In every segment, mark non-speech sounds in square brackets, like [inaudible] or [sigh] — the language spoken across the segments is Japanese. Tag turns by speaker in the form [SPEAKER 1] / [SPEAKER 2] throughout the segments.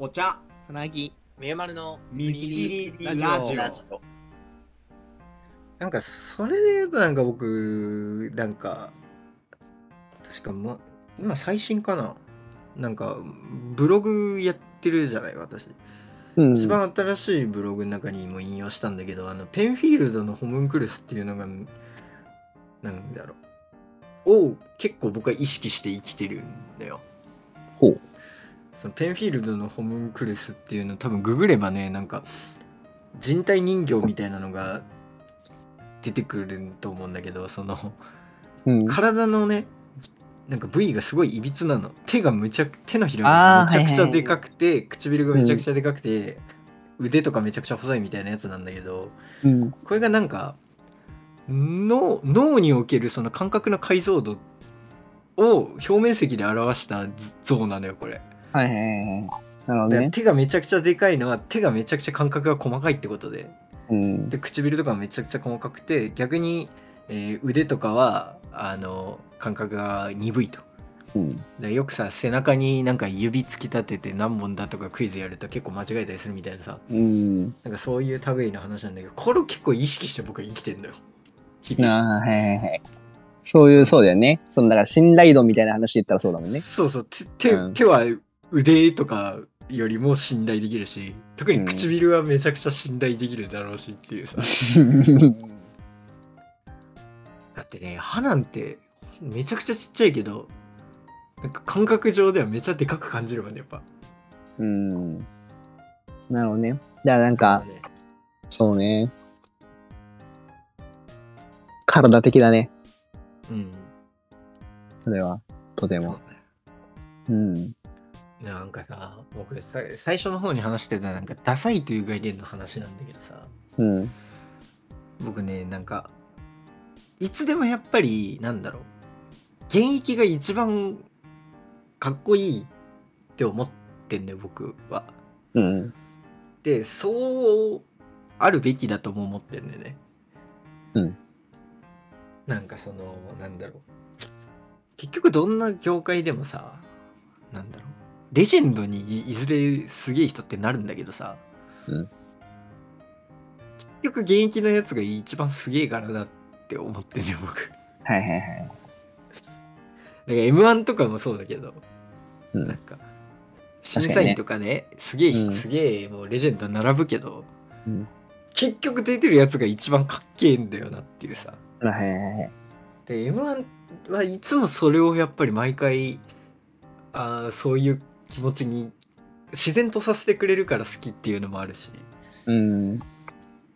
[SPEAKER 1] お茶。
[SPEAKER 2] さなぎ。
[SPEAKER 3] みゆまるの
[SPEAKER 1] みぎり
[SPEAKER 2] ラジオ。
[SPEAKER 1] ラジ
[SPEAKER 3] ラジオ。
[SPEAKER 4] なんかそれで言うとなんか僕なんか確か、ま、今最新かな？なんかブログやってるじゃない私、
[SPEAKER 2] うん。
[SPEAKER 4] 一番新しいブログの中にも引用したんだけどあのペンフィールドのホムンクルスっていうのがなんだろう。を結構僕は意識して生きてるんだよ。
[SPEAKER 2] ほう
[SPEAKER 4] そのペンフィールドのホムンクルスっていうの多分ググればねなんか人体人形みたいなのが出てくると思うんだけどその
[SPEAKER 2] うん。
[SPEAKER 4] 体のねなんか部位がすごいいびつなの。手がむちゃく手のひらがめちゃくち
[SPEAKER 2] はいはい
[SPEAKER 4] ゃでかくて、唇がめちゃくちゃでかくて、腕とかめちゃくちゃ細いみたいなやつなんだけど
[SPEAKER 2] うん。
[SPEAKER 4] これがなんか脳脳におけるその感覚の解像度を表面積で表した図像なのよこれ。
[SPEAKER 2] はいはいはいはい。なるほどね。
[SPEAKER 4] で手がめちゃくちゃでかいのは手がめちゃくちゃ感覚が細かいってことで
[SPEAKER 2] うん。
[SPEAKER 4] で唇とかもめちゃくちゃ細かくて逆に、えー腕とかはあの感覚が鈍いと。
[SPEAKER 2] うん。
[SPEAKER 4] でよくさ背中になんか指突き立てて何本だとかクイズやると結構間違えたりするみたいなさ
[SPEAKER 2] うん。
[SPEAKER 4] なんかそういう類の話なんだけどこれを結構意識して僕は生きてんだよ日
[SPEAKER 2] あ
[SPEAKER 4] 々
[SPEAKER 2] あ、はいはいはい。そういう、そうだよね。その、だから信頼度みたいな話で言ったらそうだもんね。
[SPEAKER 4] そうそう手手は腕とかよりも信頼できるし特に唇はめちゃくちゃ信頼できるだろうしっていうさ、[laughs] だってね歯なんてめちゃくちゃちっちゃいけどなんか感覚上ではめちゃでかく感じるもんねやっぱ
[SPEAKER 2] うん。なるほどね。だからなんか、
[SPEAKER 4] ね
[SPEAKER 2] そうね。体的だね。
[SPEAKER 4] うん
[SPEAKER 2] それは。とても。
[SPEAKER 4] そうだよ
[SPEAKER 2] うん。
[SPEAKER 4] なんかさ僕さ最初の方に話してたなんかダサいという概念の話なんだけどさ
[SPEAKER 2] うん。
[SPEAKER 4] 僕ねなんかいつでもやっぱりなんだろう現役が一番かっこいいって思ってんだよ僕は。
[SPEAKER 2] うん。
[SPEAKER 4] でそうあるべきだとも思ってんだよね。
[SPEAKER 2] うん。
[SPEAKER 4] なんかそのなんだろう結局どんな業界でもさなんだろうレジェンドにいいずれすげえ人ってなるんだけどさ、
[SPEAKER 2] うん。
[SPEAKER 4] 結局現役のやつが一番すげえからだって思ってんだよ僕。
[SPEAKER 2] はいはいはい。
[SPEAKER 4] だから M1 とかもそうだけど、
[SPEAKER 2] うん。
[SPEAKER 4] なんか審査員とかねすげえ、
[SPEAKER 2] うん。
[SPEAKER 4] すげえもうレジェンド並ぶけど、
[SPEAKER 2] うん。
[SPEAKER 4] 結局出てるやつが一番かっけえんだよなっていうさ。
[SPEAKER 2] はいはいはい。
[SPEAKER 4] で M1 はいつもそれをやっぱり毎回あーそういう気持ちに自然とさせてくれるから好きっていうのもあるし
[SPEAKER 2] うん。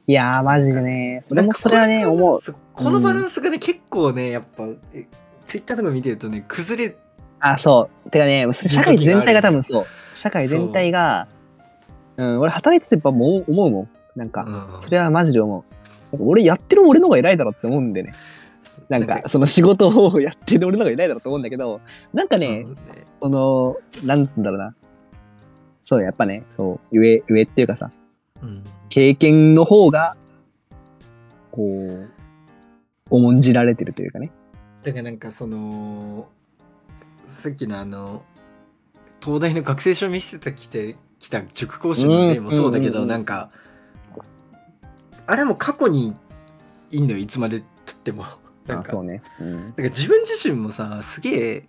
[SPEAKER 2] いやー、マジでね。それもそれはね、思う。
[SPEAKER 4] このバランスがね、結構ねやっぱえツイッターとか見てるとね崩れ
[SPEAKER 2] あ、そう。てかね、社会全体が多分そう。社会全体が、うん、俺働いててやっぱもう思うもん。なんか、
[SPEAKER 4] うん
[SPEAKER 2] それはマジで思う。俺やってる俺の方が偉いだろって思うんでね。なんか、その仕事をやってる俺の方が偉いだろって思うんだけど、なんかね、
[SPEAKER 4] うん
[SPEAKER 2] その、なんつうんだろうな。そう、やっぱね、そう、上、上っていうかさ、
[SPEAKER 4] うん。
[SPEAKER 2] 経験の方が、こう、重んじられてるというかね。
[SPEAKER 4] だからなんかそのさっきのあの東大の学生証見せてきてきた塾講師の例もそうだけど、なんかあれも過去にいいんだよいつまでたってもなん
[SPEAKER 2] あ、
[SPEAKER 4] か
[SPEAKER 2] そうね。うん。
[SPEAKER 4] なんか自分自身もさすげえ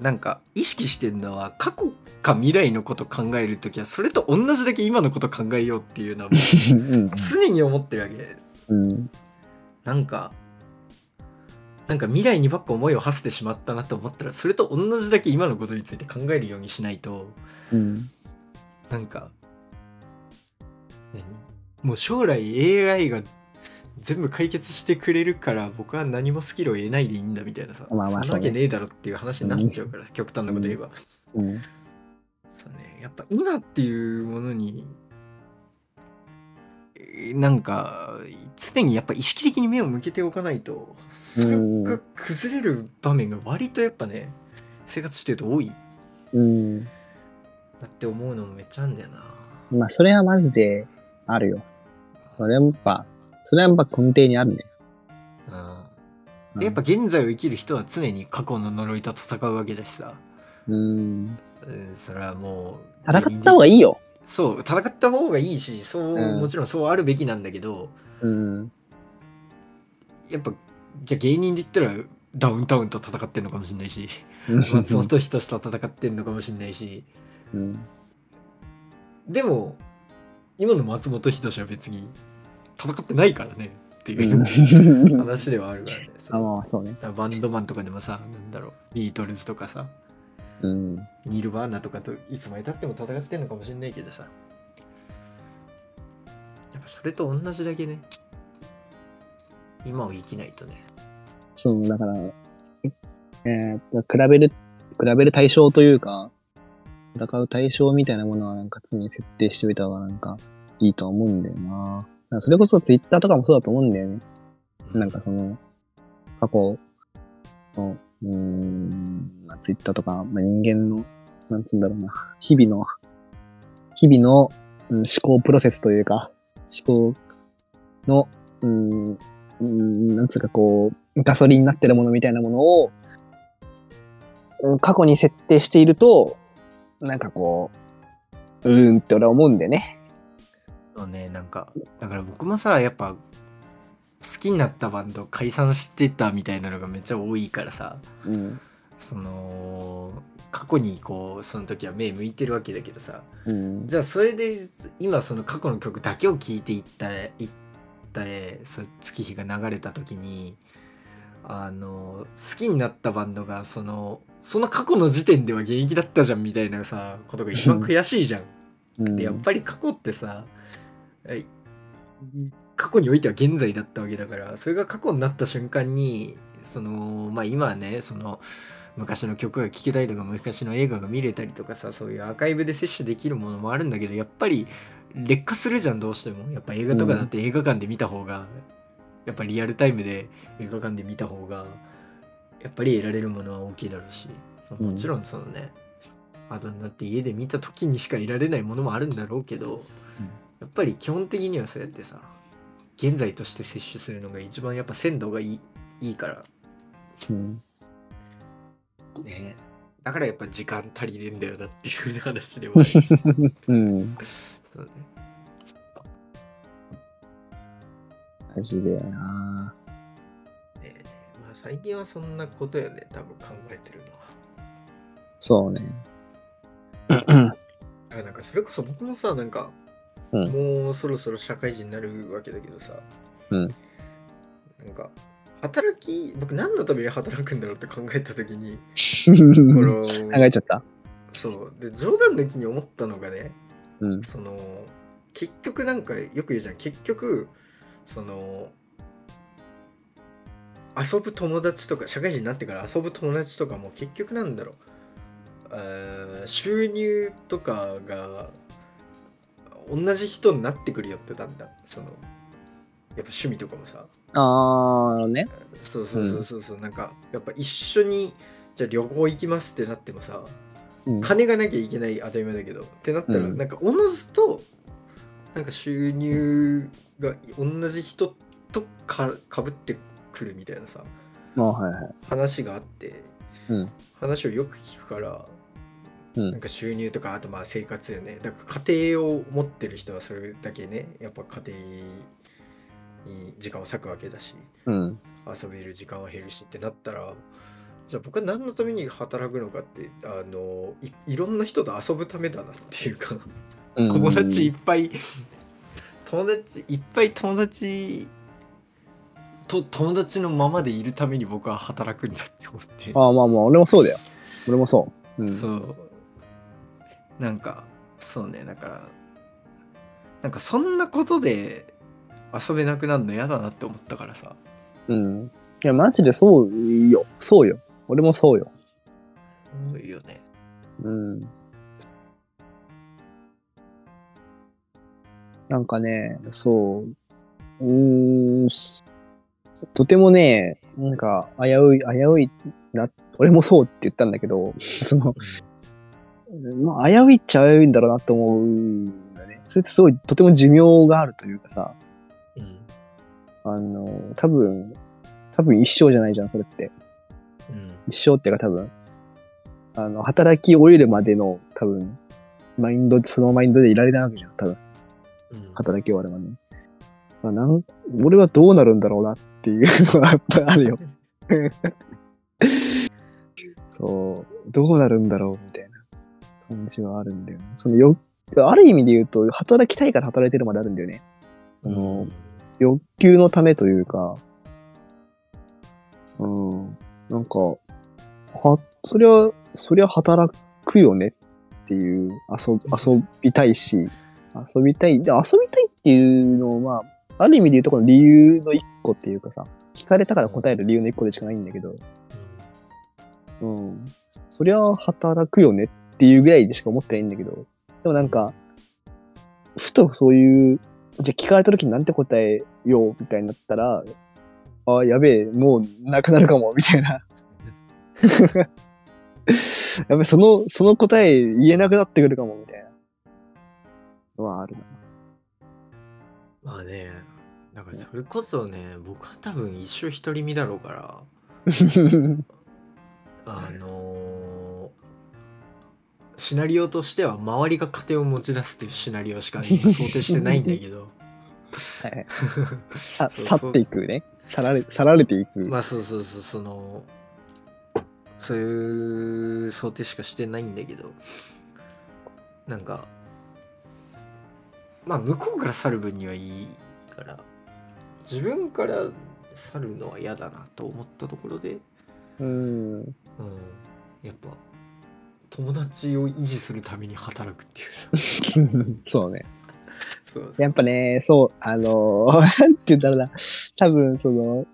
[SPEAKER 4] なんか意識してるのは過去か未来のこと考える時はそれと同じだけ今のこと考えようっていうのは。常に思ってるわけ
[SPEAKER 2] うん。
[SPEAKER 4] なんか、なんか未来にばっか思いを馳せてしまったなと思ったら、それと同じだけ今のことについて考えるようにしないと、
[SPEAKER 2] うん。
[SPEAKER 4] なんか、何？もう将来 AI が全部解決してくれるから僕は何もスキルを得ないでいいんだみたいなさ、
[SPEAKER 2] まあまあ
[SPEAKER 4] そんなわけねえだろっていう話になっちゃうから、極端なこと言えば。
[SPEAKER 2] うん。
[SPEAKER 4] そうね、やっぱ今っていうものに、えーなんか常にやっぱ意識的に目を向けておかないとそれが崩れる場面が割とやっぱね生活してると多い
[SPEAKER 2] うん。
[SPEAKER 4] なって思うのもめっちゃあるんだよな。
[SPEAKER 2] まあ、それはマジであるよ。それはやっぱ、それはやっぱ根底にあるね。
[SPEAKER 4] うんでやっぱ現在を生きる人は常に過去の呪いと戦うわけだしさ
[SPEAKER 2] うん。
[SPEAKER 4] うんそれはもう
[SPEAKER 2] 戦った方がいいよ。
[SPEAKER 4] そう戦った方がいいしそう、
[SPEAKER 2] うん
[SPEAKER 4] もちろんそうあるべきなんだけど
[SPEAKER 2] うん。
[SPEAKER 4] やっぱじゃあ芸人で言ったらダウンタウンと戦ってんのかもしれないし松本人志と戦ってんのかもしれないし
[SPEAKER 2] うん。
[SPEAKER 4] でも今の松本人志は別に戦ってないからねっていう
[SPEAKER 2] うん
[SPEAKER 4] 話ではあるからね。[laughs]
[SPEAKER 2] あ、まあ、そうね。
[SPEAKER 4] バンドマンとかでもさ、なんだろう、ビートルズとかさ、
[SPEAKER 2] うん。
[SPEAKER 4] ニール・バーナとかといつまでたっても戦ってんのかもしれないけどさ。やっぱそれと同じだけね、今を生きないとね。
[SPEAKER 2] そう、だから、えーっと、比べる、比べる対象というか、戦う対象みたいなものはなんか常に設定しておいた方がなんかいいとは思うんだよな。それこそツイッターとかもそうだと思うんだよね。なんかその、過去の、うーん、まあ、ツイッターとか、まあ、人間の、なんつうんだろうな、日々の、日々の、うん思考プロセスというか、思考の、うーん、うんなんつうかこう、ガソリンになってるものみたいなものを、うん過去に設定していると、なんかこう、うーんって俺は思うんだよね。
[SPEAKER 4] そうね、なんか、だから僕もさ、やっぱ、好きになったバンド解散してたみたいなのがめっちゃ多いからさ、
[SPEAKER 2] うん。
[SPEAKER 4] その、過去にこう、その時は目向いてるわけだけどさ、
[SPEAKER 2] うん。
[SPEAKER 4] じゃあそれで今その過去の曲だけを聴いていったいったその月日が流れた時にあの好きになったバンドがそのその過去の時点では現役だったじゃんみたいなさことが一番悔しいじゃん。
[SPEAKER 2] うん
[SPEAKER 4] でやっぱり過去ってさえ過去においては現在だったわけだからそれが過去になった瞬間にそのまあ今はねその昔の曲が聴けたりとか昔の映画が見れたりとかさそういうアーカイブで摂取できるものもあるんだけどやっぱり劣化するじゃんどうしても。やっぱ映画とかだって映画館で見た方が、やっぱリアルタイムで映画館で見た方がやっぱり得られるものは大きいだろうし。もちろんそのね、後になって家で見た時にしか得られないものもあるんだろうけど、やっぱり基本的にはそうやってさ現在として摂取するのが一番やっぱ鮮度がいいいいから。
[SPEAKER 2] うん。
[SPEAKER 4] ね。だからやっぱ時間足りねえんだよなっていう話でもあるし。[laughs]
[SPEAKER 2] うん。
[SPEAKER 4] そうね。
[SPEAKER 2] マジでな。
[SPEAKER 4] ね。まあ最近はそんなことよね多分考えてるのは。
[SPEAKER 2] そうね。
[SPEAKER 4] なんかそれこそ僕もさなんか、
[SPEAKER 2] うん。
[SPEAKER 4] もうそろそろ社会人になるわけだけどさ、
[SPEAKER 2] うん。
[SPEAKER 4] なんか働き僕何のために働くんだろうって考えた時に [laughs]
[SPEAKER 2] 考えちゃった？
[SPEAKER 4] そう。で冗談抜きに思ったのがね
[SPEAKER 2] うん。
[SPEAKER 4] その結局なんかよく言うじゃん。結局その遊ぶ友達とか社会人になってから遊ぶ友達とかも結局なんだろう。収入とかが同じ人になってくるよってだんだんそのやっぱ趣味とかもさ
[SPEAKER 2] あーね。
[SPEAKER 4] そうそうそうそうそう、なんかやっぱ一緒にじゃあ旅行行きますってなってもさ
[SPEAKER 2] うん。
[SPEAKER 4] 金がなきゃいけない当たり前だけどってなったら、
[SPEAKER 2] うん
[SPEAKER 4] なんかおのずとなんか収入が同じ人とかかぶってくるみたいなさ
[SPEAKER 2] あはいはい。
[SPEAKER 4] 話があって、
[SPEAKER 2] うん
[SPEAKER 4] 話をよく聞くから
[SPEAKER 2] うん
[SPEAKER 4] なんか収入とかあとまあ生活よねだから家庭を持ってる人はそれだけねやっぱ家庭に時間を割くわけだし
[SPEAKER 2] うん。
[SPEAKER 4] 遊べる時間は減るしってなったらじゃあ僕は何のために働くのかってあのいいろんな人と遊ぶためだなっていうか
[SPEAKER 2] うん
[SPEAKER 4] 友達いっぱい友達いっぱい友達と友達のままでいるために僕は働くんだって思って
[SPEAKER 2] ああ、まあまあ、俺もそうだよ。俺もそう。うん。
[SPEAKER 4] そうなんかそうねだからなんかそんなことで遊べなくなるの嫌だなって思ったからさ
[SPEAKER 2] うん。いや、マジでそうよ。そうよ。俺もそうよ。
[SPEAKER 4] 多いよね
[SPEAKER 2] うん。なんかね、そう。うーん、すとてもね、なんか、危うい、危ういな、俺もそうって言ったんだけど、その、まあ、危ういっちゃ危ういんだろうなと思うんだよね。それってすごい、とても寿命があるというかさ、
[SPEAKER 4] うん
[SPEAKER 2] あの、多分、多分一生じゃないじゃん、それって。
[SPEAKER 4] うん
[SPEAKER 2] 一生っていうか多分、あの、働き終えるまでの多分、マインド、そのマインドでいられないわけじゃん、多分、
[SPEAKER 4] うん
[SPEAKER 2] 働き終わるまで。まあ、なん俺はどうなるんだろうなっていうのはやっぱりあるよ。[laughs] そう、どうなるんだろうみたいな感じはあるんだよね。そのよ、ある意味で言うと、働きたいから働いてるまであるんだよね。その、欲求のためというか、うん、なんか、は、そりゃ、そりゃ働くよねっていう、遊遊びたいし、遊びたい、で遊びたいっていうのを、まあ、ある意味で言うとこの理由の一個っていうかさ、聞かれたから答える理由の一個でしかないんだけど、うん、そりゃ働くよねっていうぐらいでしか思ってないんだけど、でもなんか、ふとそういう、じゃあ聞かれた時になんて答えようみたいになったら、あ、やべえ、もうなくなるかも、みたいな。[laughs] やべえ、その、その答え言えなくなってくるかも、みたいな。のはあるな。
[SPEAKER 4] まあね、だからそれこそね、僕は多分一生独り身だろうから、[laughs] あのーシナリオとしては周りが家庭を持ち出すっていうシナリオしか今想定してないんだけど
[SPEAKER 2] はい [laughs] 去っていくね。去られ、去られていく。
[SPEAKER 4] まあそうそうそうそのそういう想定しかしてないんだけどなんかまあ向こうから去る分にはいいから自分から去るのは嫌だなと思ったところで、
[SPEAKER 2] うん。
[SPEAKER 4] うん、やっぱ友達を維持するために働くっていう。
[SPEAKER 2] そうね。
[SPEAKER 4] そう
[SPEAKER 2] やっぱね、そう、あのー [laughs] なんて言ったらな、多分その、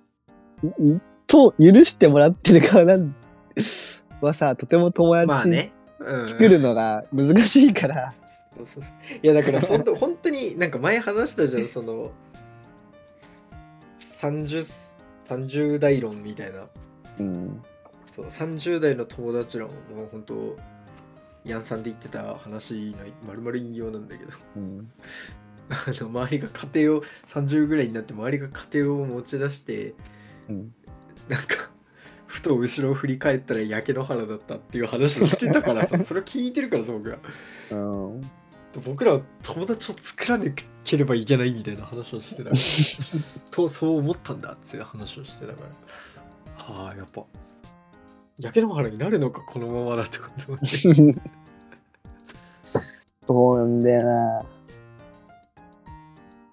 [SPEAKER 2] んと、許してもらってる側なん [laughs] はさ、とても友達
[SPEAKER 4] まあね、うん、
[SPEAKER 2] 作るのが難しいから、
[SPEAKER 4] いやだから本当本当になんか前話したじゃんその 30, 30代論みたいな。
[SPEAKER 2] うん。
[SPEAKER 4] そう30代の友達論もう本当ヤンさんで言ってた話のまるまる引用なんだけど
[SPEAKER 2] うん。
[SPEAKER 4] あの周りが家庭を30ぐらいになって周りが家庭を持ち出して
[SPEAKER 2] うん。
[SPEAKER 4] なんかふと後ろを振り返ったら焼け野原だったっていう話をしてたからさ [laughs] それを聞いてるからさ僕ら
[SPEAKER 2] うん。
[SPEAKER 4] 僕らは友達を作らなければいけないみたいな話をしてたから [laughs] とそう思ったんだっていう話をしてたからはあやっぱ焼け野原になるのかこのままだって思って [laughs]
[SPEAKER 2] そうなんだよな。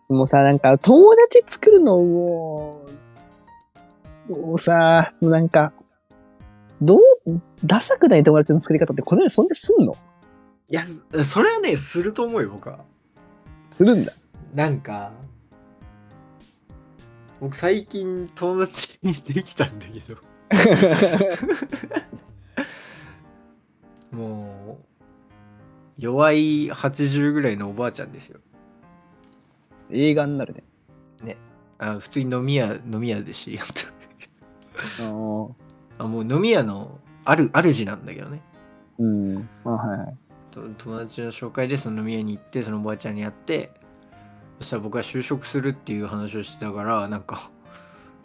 [SPEAKER 2] もうさ、なんか、友達作るのも、もうさ、なんか、どう、ダサくない友達の作り方ってこの世に存在すんの？
[SPEAKER 4] いやそれはねすると思うよ僕は
[SPEAKER 2] するんだ。
[SPEAKER 4] なんか僕最近友達にできたんだけど [laughs] もう弱い80ぐらいのおばあちゃんですよ
[SPEAKER 2] 映画になるね。
[SPEAKER 4] あ普通に飲み屋飲み屋で知り合ったあもう飲み屋のある主なんだけどね
[SPEAKER 2] うん。あ、はいはい。
[SPEAKER 4] と友達の紹介でその飲み屋に行ってそのおばあちゃんに会ってそしたら僕は就職するっていう話をしてたからなんか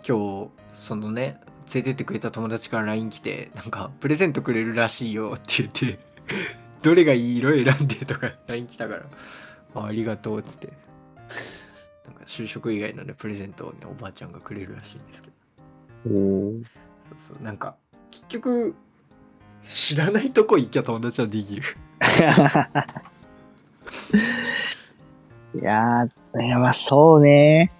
[SPEAKER 4] 今日そのね連れてってくれた友達から LINE 来てなんかプレゼントくれるらしいよって言ってどれがいい色選んでとか LINE 来たからあありがとうっつって。なんか就職以外のねプレゼントをねおばあちゃんがくれるらしいんですけど。そうそうなんか結局知らないとこ行きゃ友達はできる。[laughs]
[SPEAKER 2] いやー、いや、まあそうね。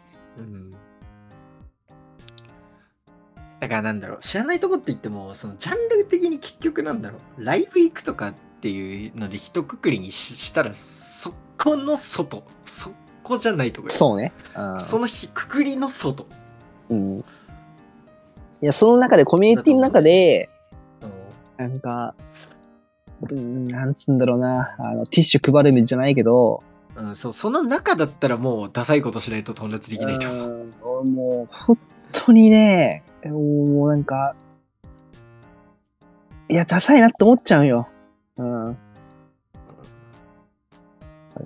[SPEAKER 4] からなんだろう知らないとこって言ってもそのジャンル的に結局なんだろうライブ行くとかっていうので一括りにししたらそこの外そこじゃないとこよ。
[SPEAKER 2] そうね。うん
[SPEAKER 4] そのひくくりの外。
[SPEAKER 2] うん。いや、その中で、コミュニティの中で、なんか、う。んなんつうんだろうな、あの、ティッシュ配るみじゃないけど、
[SPEAKER 4] うん、うん、そうその中だったらもうダサいことしないと友達できないと思う。
[SPEAKER 2] うんもう、本当にね、もうなんか、いや、ダサいなって思っちゃうよ。うん。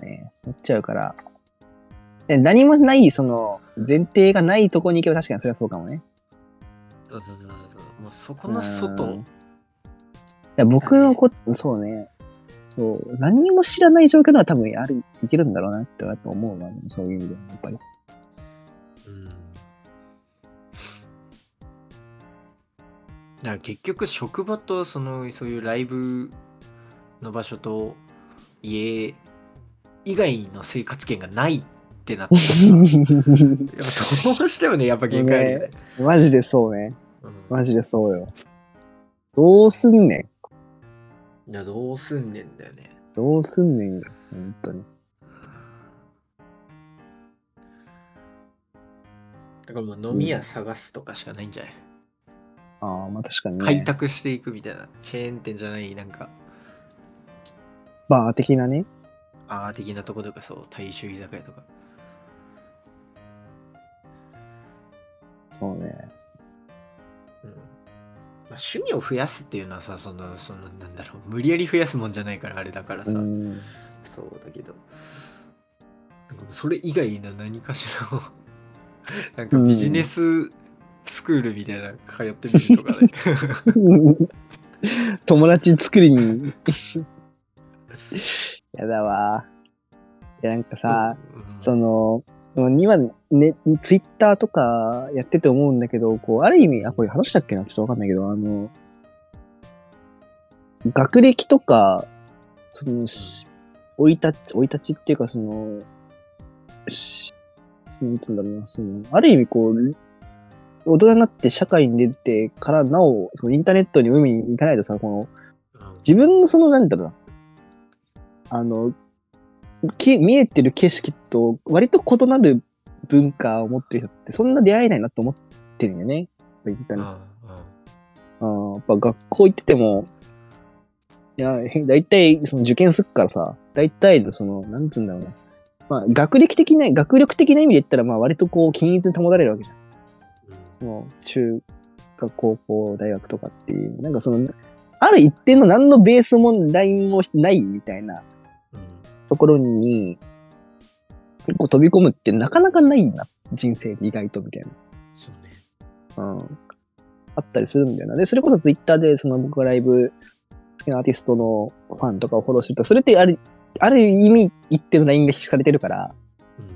[SPEAKER 2] ね、思っちゃうから。で何もない、その、前提がないとこに行けば確かにそれはそうかもね。
[SPEAKER 4] そうそうそうそうもうそこの外
[SPEAKER 2] うんや僕のこそうね。そう。何にも知らない状況なら多分ある、いけるんだろうなってやっぱ思うな。そういう意味では、やっぱり。
[SPEAKER 4] から結局職場とそのそういうライブの場所と家以外の生活圏がないってなってどうしてもねやっぱ限界あるよね。
[SPEAKER 2] マジでそうね。
[SPEAKER 4] うん
[SPEAKER 2] マジでそうよ。どうすんねん。
[SPEAKER 4] いやどうすんねんだよね。
[SPEAKER 2] どうすんねんよ。本当に。
[SPEAKER 4] だからもう飲み屋探すとかしかないんじゃない、
[SPEAKER 2] ああ、まあ確かにね。
[SPEAKER 4] 開拓していくみたいなチェーン店じゃないなんか
[SPEAKER 2] バー的なね。
[SPEAKER 4] アー的なとことかそう大衆居酒屋とか
[SPEAKER 2] そうね。
[SPEAKER 4] うんまあ、趣味を増やすっていうのはさそのそのなんだろう無理やり増やすもんじゃないからあれだからさ、
[SPEAKER 2] うん。
[SPEAKER 4] そうだけどなんかそれ以外の何かしらを [laughs] なんかビジネススクールみたいな通ってみるとかね [laughs]
[SPEAKER 2] 友達作りに。やだわ。いや、なんかさ、
[SPEAKER 4] うん
[SPEAKER 2] その、今ね、ツイッターとかやってて思うんだけど、こう、ある意味、あ、これ話したっけな？ちょっとわかんないけど、あの、学歴とか、その、し生い立ち、生い立ちっていうか、その、しなんつうんだろうな、その、ある意味こう、大人になって社会に出てからなお、そのインターネットに海に行かないとさ、この、
[SPEAKER 4] うん
[SPEAKER 2] 自分のその、なんだろうな、あの、き見えてる景色と割と異なる文化を持ってる人ってそんな出会えないなと思ってるんよね。やっぱインターネット
[SPEAKER 4] うん
[SPEAKER 2] あーやっぱ学校行ってても、いや、へ大体その受験すっからさ、大体のその、なんつうんだろうな。まあ、学歴的な、学力的な意味で言ったら、まあ割とこう、均一に保たれるわけじゃん。その、中学、高校、大学とかっていう、なんかその、ある一定の何のベースもラインもないみたいな
[SPEAKER 4] うん
[SPEAKER 2] ところに、結構飛び込むってなかなかないな。人生で意外とみたい
[SPEAKER 4] そうね
[SPEAKER 2] な。うん。あったりするんだよな。で、それこそツイッターで、その僕がライブ、好きなアーティストのファンとかをフォローすると、それってある、ある意味一定のラインが引かれてるから、
[SPEAKER 4] うん
[SPEAKER 2] ま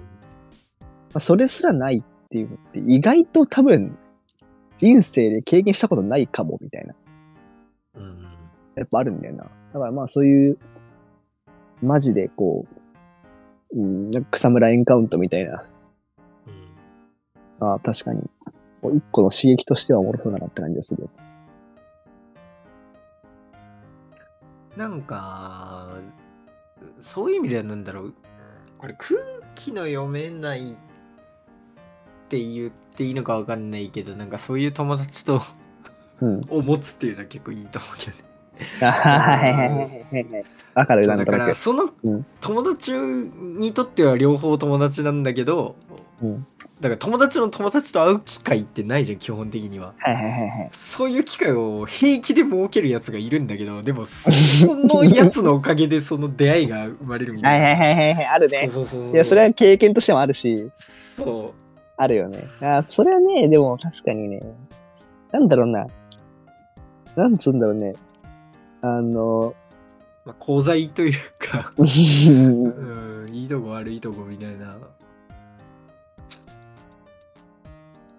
[SPEAKER 2] あ、それすらないっていうのって意外と多分、人生で経験したことないかも、みたいな。
[SPEAKER 4] うん
[SPEAKER 2] やっぱあるんだよな。だからまあそういう、マジでこう、うん、なんか草むらエンカウントみたいな。
[SPEAKER 4] うん
[SPEAKER 2] ああ、確かに。一個の刺激としてはおもろそうだなって感じがする。
[SPEAKER 4] なんかそういう意味ではなんだろうこれ空気の読めないって言っていいのかわかんないけどなんかそういう友達と
[SPEAKER 2] うん。[laughs]
[SPEAKER 4] を持つっていうのは結構いいと思うけどね。
[SPEAKER 2] あ [laughs] はいはいはいはいはい。わかる、
[SPEAKER 4] だか。らその
[SPEAKER 2] うん
[SPEAKER 4] 友達にとっては両方友達なんだけど、
[SPEAKER 2] うん
[SPEAKER 4] だから友達の友達と会う機会ってないじゃん基本的には
[SPEAKER 2] はいはいはいはい。
[SPEAKER 4] そういう機会を平気で設けるやつがいるんだけどでもそのやつのおかげでその出会いが生まれるみたいな、
[SPEAKER 2] はいはいはいはいはい。あるね。
[SPEAKER 4] そうそうそう
[SPEAKER 2] いや、それは経験としてもあるし、
[SPEAKER 4] そ
[SPEAKER 2] あるよね。あそれはね、でも確かにね、なんだろうな。なんつうんだろうね。あの、
[SPEAKER 4] う、まあ、功罪というか
[SPEAKER 2] う [laughs]
[SPEAKER 4] うんいいとこ悪いとこみたいな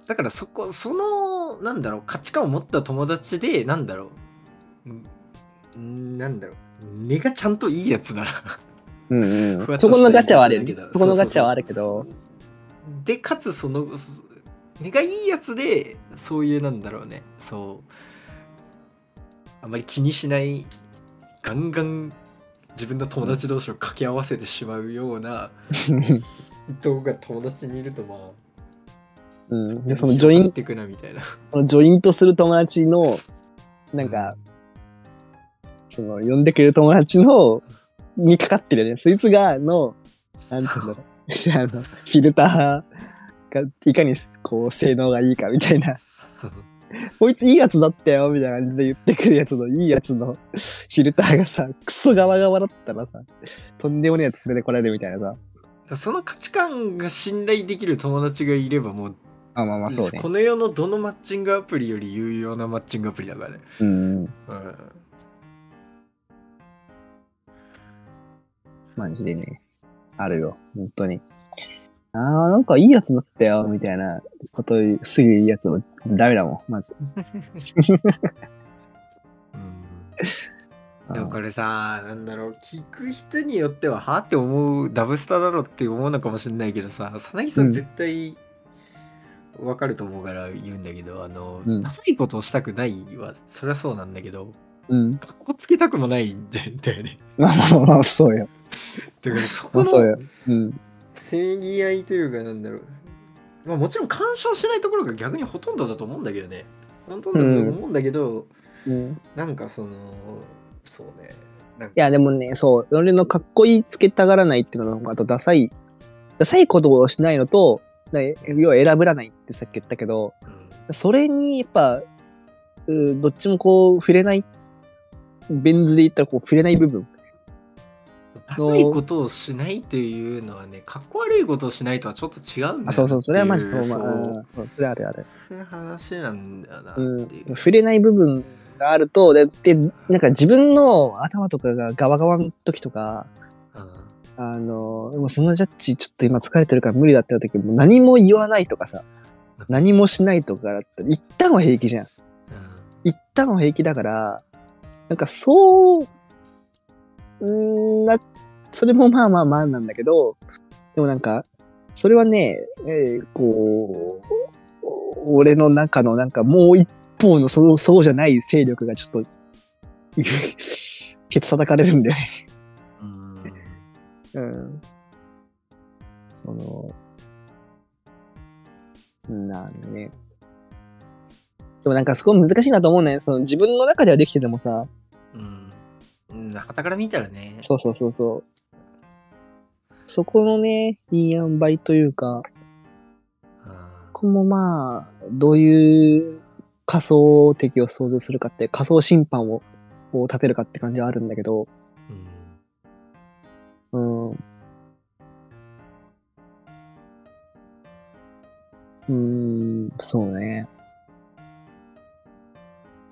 [SPEAKER 4] だからそこそのなんだろう価値観を持った友達でなんだろううんなんだろう根がちゃんといいやつなら
[SPEAKER 2] んうん
[SPEAKER 4] ふわっと
[SPEAKER 2] そこのガチャはある
[SPEAKER 4] けど。
[SPEAKER 2] そこのガチャはあるけど、
[SPEAKER 4] でかつそのそ根がいいやつでそういうなんだろうね。そう。あまり気にしないガンガン自分の友達同士を掛け合わせてしまうような [laughs] 人が友達にいるとまあ
[SPEAKER 2] うん、でそのジョイン
[SPEAKER 4] っくなみたいな。
[SPEAKER 2] そのジョイントする友達の、なんか、その、呼んでくれる友達の、にかかってるよね。そいつが、の、なんつうんだろう。[laughs] あの、フィルターがいかにこう性能がいいかみたいな。[laughs] こいついいやつだったよみたいな感じで言ってくるやつのいいやつのフィルターがさ、クソガワガワだったらさ、とんでもないやつ連れてこられるみたいなさ。
[SPEAKER 4] その価値観が信頼できる友達がいればもう、
[SPEAKER 2] あまあまあそう、ね、
[SPEAKER 4] この世のどのマッチングアプリより有用なマッチングアプリだからね。
[SPEAKER 2] うん。
[SPEAKER 4] うん
[SPEAKER 2] マジでね。あるよ、本当に。ああ、なんかいいやつだったよ、みたいなことすぐ言うやつはダメだもん、まず。
[SPEAKER 4] うん、でもこれさなんだろう聞く人によってははって思うダブスターだろって思うのかもしれないけどさ佐々木さ
[SPEAKER 2] うん
[SPEAKER 4] ん絶対わかると思うから言うんだけど、あの、
[SPEAKER 2] うん
[SPEAKER 4] ダサいことをしたくないはそりゃそうなんだけど
[SPEAKER 2] うん。
[SPEAKER 4] かっこつけたくもないんだよね [laughs]
[SPEAKER 2] まあまあまあ、そうよ。
[SPEAKER 4] だか [laughs] らそこ
[SPEAKER 2] まあそうよ
[SPEAKER 4] の。
[SPEAKER 2] うん。
[SPEAKER 4] せめぎ合いというかなんだろう。まあもちろん干渉しないところが逆にほとんどだと思うんだけどね。ほとんどだと思うんだけど、
[SPEAKER 2] うん、い
[SPEAKER 4] なんかそのそうね。なんか。
[SPEAKER 2] や、でもね、そう、俺のかっこいいつけたがらないっていうのと、あと、ダサい、ダサいことをしないのと、な要は選ぶらないってさっき言ったけど、
[SPEAKER 4] うん。
[SPEAKER 2] それにやっぱ、うどっちもこう、触れない、ベン図で言ったらこう、触れない部分。
[SPEAKER 4] ダサいことをしないというのはね、かっこ悪いことをしないとはちょっと違うんだよな
[SPEAKER 2] あ、そうそう、それはマジそう、まあ、そう、それあるある。
[SPEAKER 4] そういう話なんだよなって
[SPEAKER 2] うん
[SPEAKER 4] いう。
[SPEAKER 2] 触れない部分があると、で、でなんか自分の頭とかがガワガワの時とか、あの、もうそのジャッジちょっと今疲れてるから無理だってなった時もう何も言わないとかさ、何もしないとかだったら、一旦は平気じゃん。一旦は平気だから、なんかそう、んな、それもまあまあまあなんだけど、でもなんか、それはね、えーこう、俺の中のなんかもう一方のそうそうじゃない勢力がちょっと、[laughs] ケツ叩かれるんだよね。
[SPEAKER 4] うん
[SPEAKER 2] うん。その、なんね。でもなんかそこ難しいなと思うね。その自分の中ではできててもさ、
[SPEAKER 4] うん。うん。はたから見たらね。
[SPEAKER 2] そうそうそうそう。そこのね、いい塩梅というか、ここもまあ、どういう仮想敵を想像するかって、仮想審判をこう立てるかって感じはあるんだけど、
[SPEAKER 4] うん
[SPEAKER 2] うん。うーん、そうね。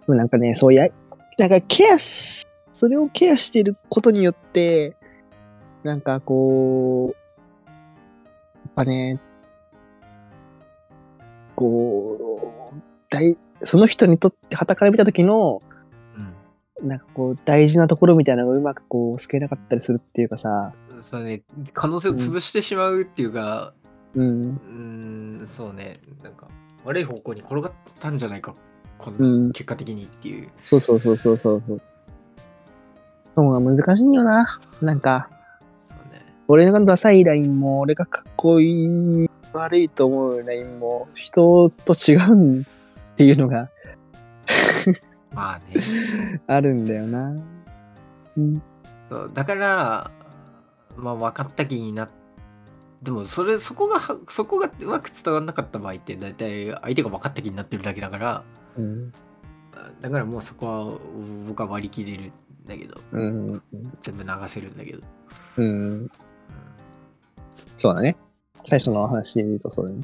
[SPEAKER 2] なんかね、そうや、なんかケアし、それをケアしていることによって、なんかこう、やっぱね、こう、大、その人にとって、旗から見た時の、
[SPEAKER 4] うん
[SPEAKER 2] なんかこう、大事なところみたいなのがうまくこう、透けなかったりするっていうかさ、
[SPEAKER 4] そうね、可能性を潰してしまうっていうか、
[SPEAKER 2] うん、
[SPEAKER 4] うーん、そうね、なんか悪い方向に転がったんじゃないか、こ
[SPEAKER 2] うん
[SPEAKER 4] の結果的にっていう。
[SPEAKER 2] そうそうそうそうそうそう。そうが難しいよな。なんか、
[SPEAKER 4] そうね。
[SPEAKER 2] 俺がダサいラインも、俺がかっこいい、悪いと思うラインも、人と違うっていうのが [laughs]
[SPEAKER 4] まあね。
[SPEAKER 2] あるんだよな。うん。
[SPEAKER 4] そうだから、まあ分かった気になっでもそれそこがはそこがうまく伝わらなかった場合って大体相手が分かった気になってるだけだから
[SPEAKER 2] うん。
[SPEAKER 4] だからもうそこは僕は割り切れるんだけど
[SPEAKER 2] うん。
[SPEAKER 4] 全部流せるんだけど、
[SPEAKER 2] うん。そうだね。最初の話で言うとそうだね。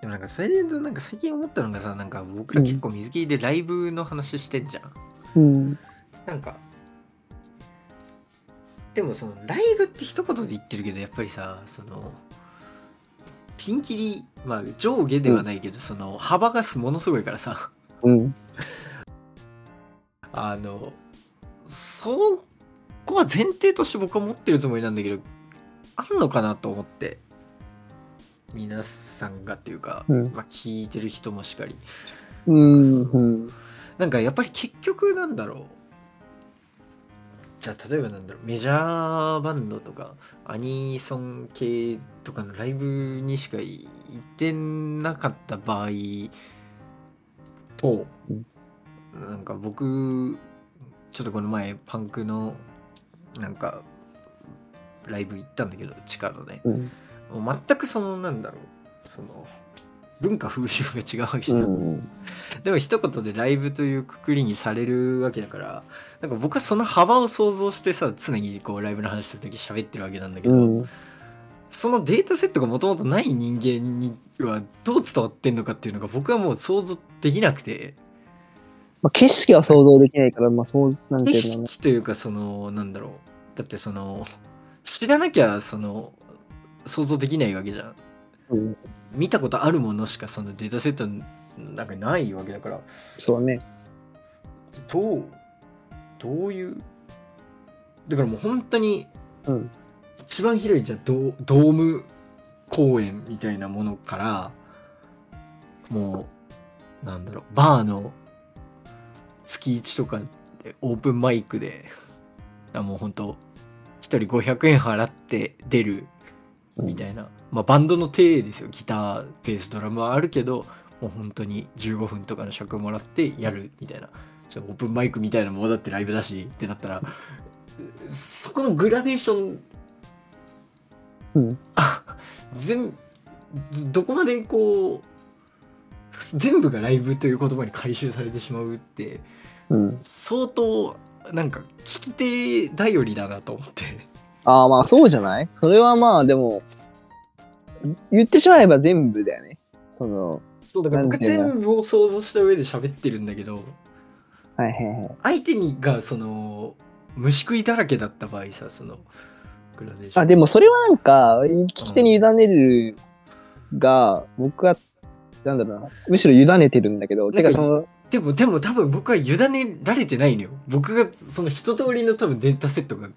[SPEAKER 4] でもなんかそれで言うとなんか最近思ったのがさなんか僕ら結構水切りでライブの話してんじゃん、
[SPEAKER 2] うん。
[SPEAKER 4] なんかでもそのライブって一言で言ってるけどやっぱりさそのピンキリまあ上下ではないけど、その幅がものすごいからさ
[SPEAKER 2] うん。
[SPEAKER 4] あのそこは前提として僕は持ってるつもりなんだけどあんのかなと思って皆さんがっていうか、
[SPEAKER 2] うん
[SPEAKER 4] まあ、聞いてる人もしかり
[SPEAKER 2] うん。うん。
[SPEAKER 4] なんかやっぱり結局なんだろうじゃあ例えばなんだろうメジャーバンドとかアニソン系とかのライブにしか行ってなかった場合と、
[SPEAKER 2] うん
[SPEAKER 4] なんか僕ちょっとこの前パンクのなんかライブ行ったんだけど地下のね
[SPEAKER 2] うん。
[SPEAKER 4] もう全くそのなんだろうその文化風習が違うわけじゃん
[SPEAKER 2] うん。
[SPEAKER 4] でも一言でライブというくくりにされるわけだからなんか僕はその幅を想像してさ常にこうライブの話する時喋ってるわけなんだけど、
[SPEAKER 2] うん。
[SPEAKER 4] そのデータセットがもともとない人間にはどう伝わってんのかっていうのが僕はもう想像できなくて
[SPEAKER 2] まあ、景色は想像できないから、まあ、そう、なんて
[SPEAKER 4] 景
[SPEAKER 2] いうのかな。
[SPEAKER 4] 色というかそのなんだろうったってその知らなきゃその想像できないわけじゃん
[SPEAKER 2] うん。
[SPEAKER 4] 見たことあるものしかそのデータセットの中にないわけだから
[SPEAKER 2] そうね。
[SPEAKER 4] どうどういうだからもう本当に
[SPEAKER 2] うん。
[SPEAKER 4] 一番広いじゃあドードーム公園みたいなものからもうなんだろうバーの月1とかでオープンマイクであもう本当一人500円払って出るみたいな、まあバンドの体ですよ。ギターベースドラムはあるけどもう本当に15分とかの尺もらってやるみたいな。ちょっとオープンマイクみたいなものだってライブだしってなったらそこのグラデーション
[SPEAKER 2] うん。
[SPEAKER 4] あ全どこまでこう全部がライブという言葉に回収されてしまうって
[SPEAKER 2] うん。
[SPEAKER 4] 相当なんか聞き手頼りだなと思って
[SPEAKER 2] ああ、まあそうじゃない？それはまあでも、言ってしまえば全部だよね。その、
[SPEAKER 4] そうだから僕全部を想像した上で喋ってるんだけど
[SPEAKER 2] はいはいはい。
[SPEAKER 4] 相手にがその虫食いだらけだった場合さそのグラデーション
[SPEAKER 2] あ、でもそれはなんか、聞き手に委ねるが、僕は、なんだろうな、むしろ委ねてるんだけど、てかその、
[SPEAKER 4] でもでも多分僕は委ねられてないのよ。僕がその一通りの多分データセットが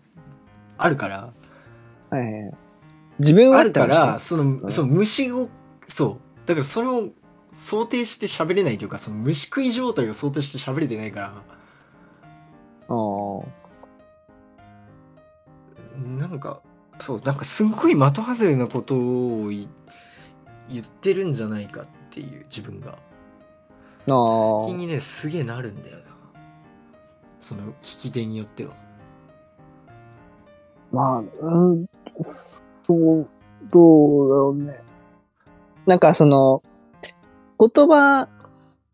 [SPEAKER 4] あるから。
[SPEAKER 2] はいはいはい。自分は
[SPEAKER 4] あるから、その、
[SPEAKER 2] ん。
[SPEAKER 4] その虫を、そう。だからそれを想定して喋れないというか、その虫食い状態を想定して喋れてないから、
[SPEAKER 2] あー。
[SPEAKER 4] なんか、そう、なんかすんごい的外れなことをい言ってるんじゃないかっていう自分が。気にね、すげえなるんだよな。その聞き手によっては。
[SPEAKER 2] まあ、うん、そう、どうだろうね。なんかその、言葉、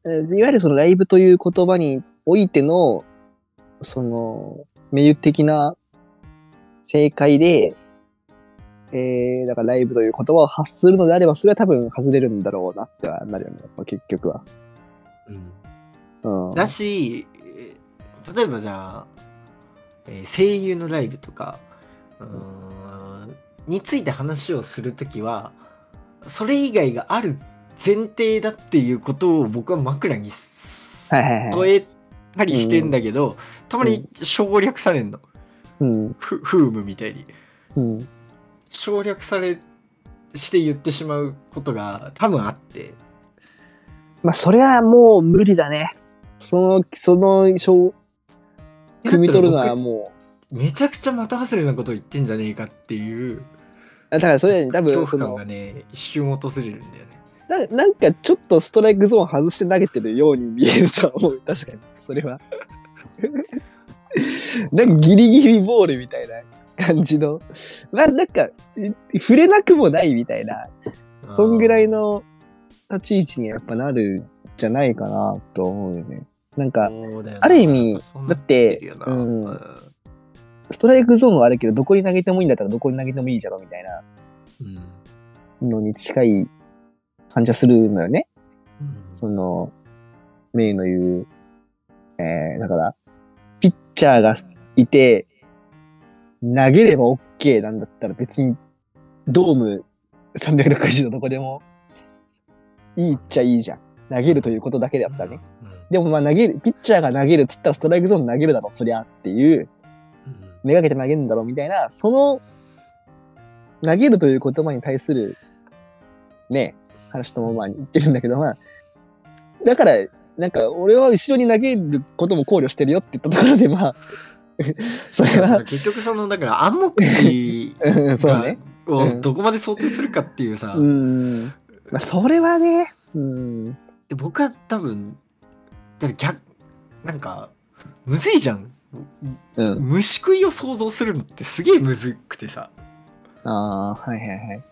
[SPEAKER 2] えーいわゆるそのライブという言葉においての、その、名誉的な正解で、えー、だからライブという言葉を発するのであれば、それは多分外れるんだろうなってはなるよね、やっぱ結局は。
[SPEAKER 4] うん。
[SPEAKER 2] うん。
[SPEAKER 4] だし、えー例えばじゃあ、えー声優のライブとかうーんについて話をするときはそれ以外がある前提だっていうことを僕は枕に添えたりしてんだけど、たまに省略されんの、
[SPEAKER 2] うん。
[SPEAKER 4] ふフームみたいに
[SPEAKER 2] うん。
[SPEAKER 4] 省略されして言ってしまうことが多分あって
[SPEAKER 2] まあ、それはもう無理だね。その、その、しょう、汲み取るのはも
[SPEAKER 4] めちゃくちゃ的外れなことを言ってんじゃねえかっていう
[SPEAKER 2] う、だからそれ多分、
[SPEAKER 4] 恐怖感が、ね一瞬訪れるんだよね
[SPEAKER 2] ななんかちょっとストライクゾーン外して投げてるように見えるとは思う。確かに。それは。[laughs] なんかギリギリボールみたいな感じの。まあなんか、い触れなくもないみたいな。そんぐらいの立ち位置にやっぱなるんじゃないかなと思うよね。なんか、ある意味だってうんストライクゾーンはあるけど、どこに投げてもいいんだったらどこに投げてもいいじゃろみたいな
[SPEAKER 4] うん
[SPEAKER 2] のに近い感じはするのよね。
[SPEAKER 4] うん
[SPEAKER 2] その、メイの言う、えー、だから、ピッチャーがいて、投げれば OK なんだったら別に、ドーム360度どこでもいいっちゃいいじゃん。投げるということだけだったらね。
[SPEAKER 4] うん
[SPEAKER 2] でもまあ投げる、ピッチャーが投げるっつったらストライクゾーン投げるだろ、そりゃっていう、
[SPEAKER 4] うん
[SPEAKER 2] めがけて投げるんだろうみたいな、その、投げるという言葉に対する、ね、話ともまあ言ってるんだけど、まあ、だから、なんか、俺は後ろに投げることも考慮してるよって言ったところで、まあ、[laughs] それは、
[SPEAKER 4] 結局そのだから暗黙知
[SPEAKER 2] うん [laughs] そうね。
[SPEAKER 4] を
[SPEAKER 2] うん
[SPEAKER 4] どこまで想定するかっていうさ、
[SPEAKER 2] うん。まあ、それはね、うん。
[SPEAKER 4] で僕は多分だ逆なんかむずいじゃん
[SPEAKER 2] うん。
[SPEAKER 4] 虫食いを想像するのってすげえむずくてさ、
[SPEAKER 2] ああ、はいはいはい。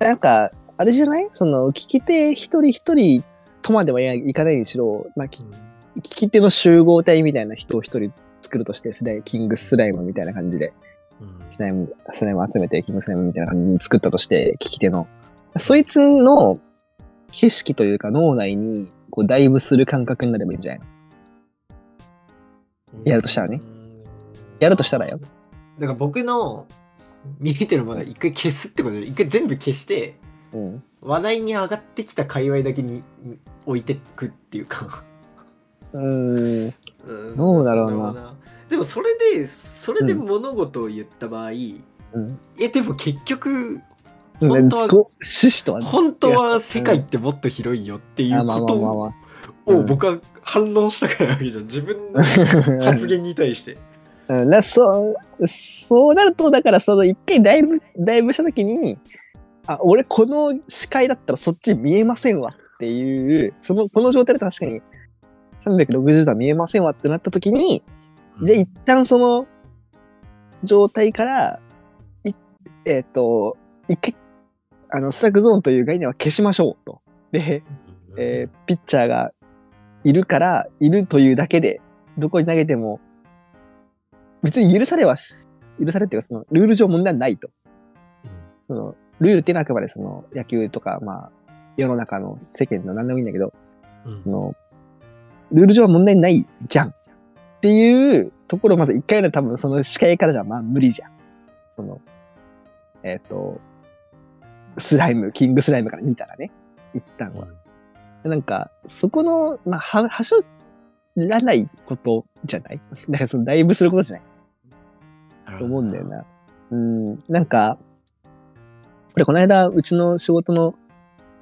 [SPEAKER 2] なんか、あれじゃない？その、聞き手一人一人とまではいかないにしろ、まあ、き聞き手の集合体みたいな人を一人作るとして、スライキングスライムみたいな感じで、
[SPEAKER 4] うん
[SPEAKER 2] スライム、スライム集めて、キングスライムみたいな感じに作ったとして、聞き手の。そいつの景色というか脳内に、こう、ダイブする感覚になればいいんじゃないの？やるとしたらねやるとしたらよ。
[SPEAKER 4] だから僕の見えてるものは一回消すってことで一回全部消して
[SPEAKER 2] うん。
[SPEAKER 4] 話題に上がってきた界隈だけに置いてくっていうか
[SPEAKER 2] うーん。
[SPEAKER 4] うん。
[SPEAKER 2] どうだろうな。
[SPEAKER 4] そでもそれでそれで物事を言った場合、
[SPEAKER 2] うん。
[SPEAKER 4] えでも結局
[SPEAKER 2] 本
[SPEAKER 4] 本当は
[SPEAKER 2] 当は、趣旨とは
[SPEAKER 4] 本当は世界ってもっと広いよっていうこと。を僕は反論したからわけじゃん。自分の発言に対して。
[SPEAKER 2] うん、なそう、そうなると、だからその一回ダイブ、ダイブしたときに、あ、俺この視界だったらそっち見えませんわっていう、その、この状態で確かに360度は見えませんわってなったときに、じゃあ一旦その状態から、いえっ、と、一回、あの、ストライクゾーンという概念は消しましょうと。で、えーピッチャーがいるから、いるというだけで、どこに投げても、別に許されはし、許されっていうか、その、ルール上問題はないと。その、ルールっていうのはあくまでその、野球とか、まあ、世の中の世間の何でもいいんだけど、
[SPEAKER 4] うん
[SPEAKER 2] その、ルール上は問題ないじゃん。っていうところをまず一回の多分その視界からじゃまあ無理じゃん。その、えっ、と、スライム、キングスライムから見たらね、一旦は。なんか、そこの、まあ、は、はしょらないことじゃない？[laughs] だからその、だいぶすることじゃない？と思うんだよな。うん、なんか、これこの間、うちの仕事の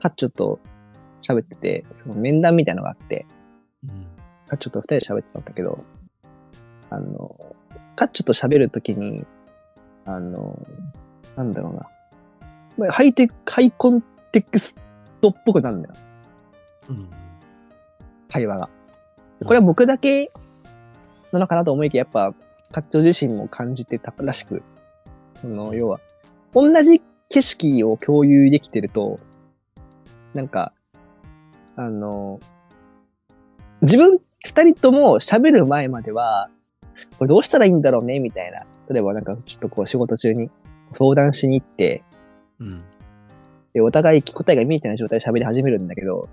[SPEAKER 2] カッチョと喋ってて、その面談みたいなのがあって、
[SPEAKER 4] うん
[SPEAKER 2] カッチョと二人で喋ってたんだけど、あの、カッチョと喋るときに、あの、なんだろうな。まあハイテク、ハイコンテクストっぽくなるんだよ。
[SPEAKER 4] うん
[SPEAKER 2] 会話が。これは僕だけなのかなと思いきや、やっぱ、カッチョ自身も感じてたらしく、その、要は、同じ景色を共有できてると、なんか、あの、自分二人とも喋る前までは、これどうしたらいいんだろうね、みたいな。例えばなんか、ちょっとこう仕事中に相談しに行って、
[SPEAKER 4] うん
[SPEAKER 2] で、お互い答えが見えてない状態で喋り始めるんだけど、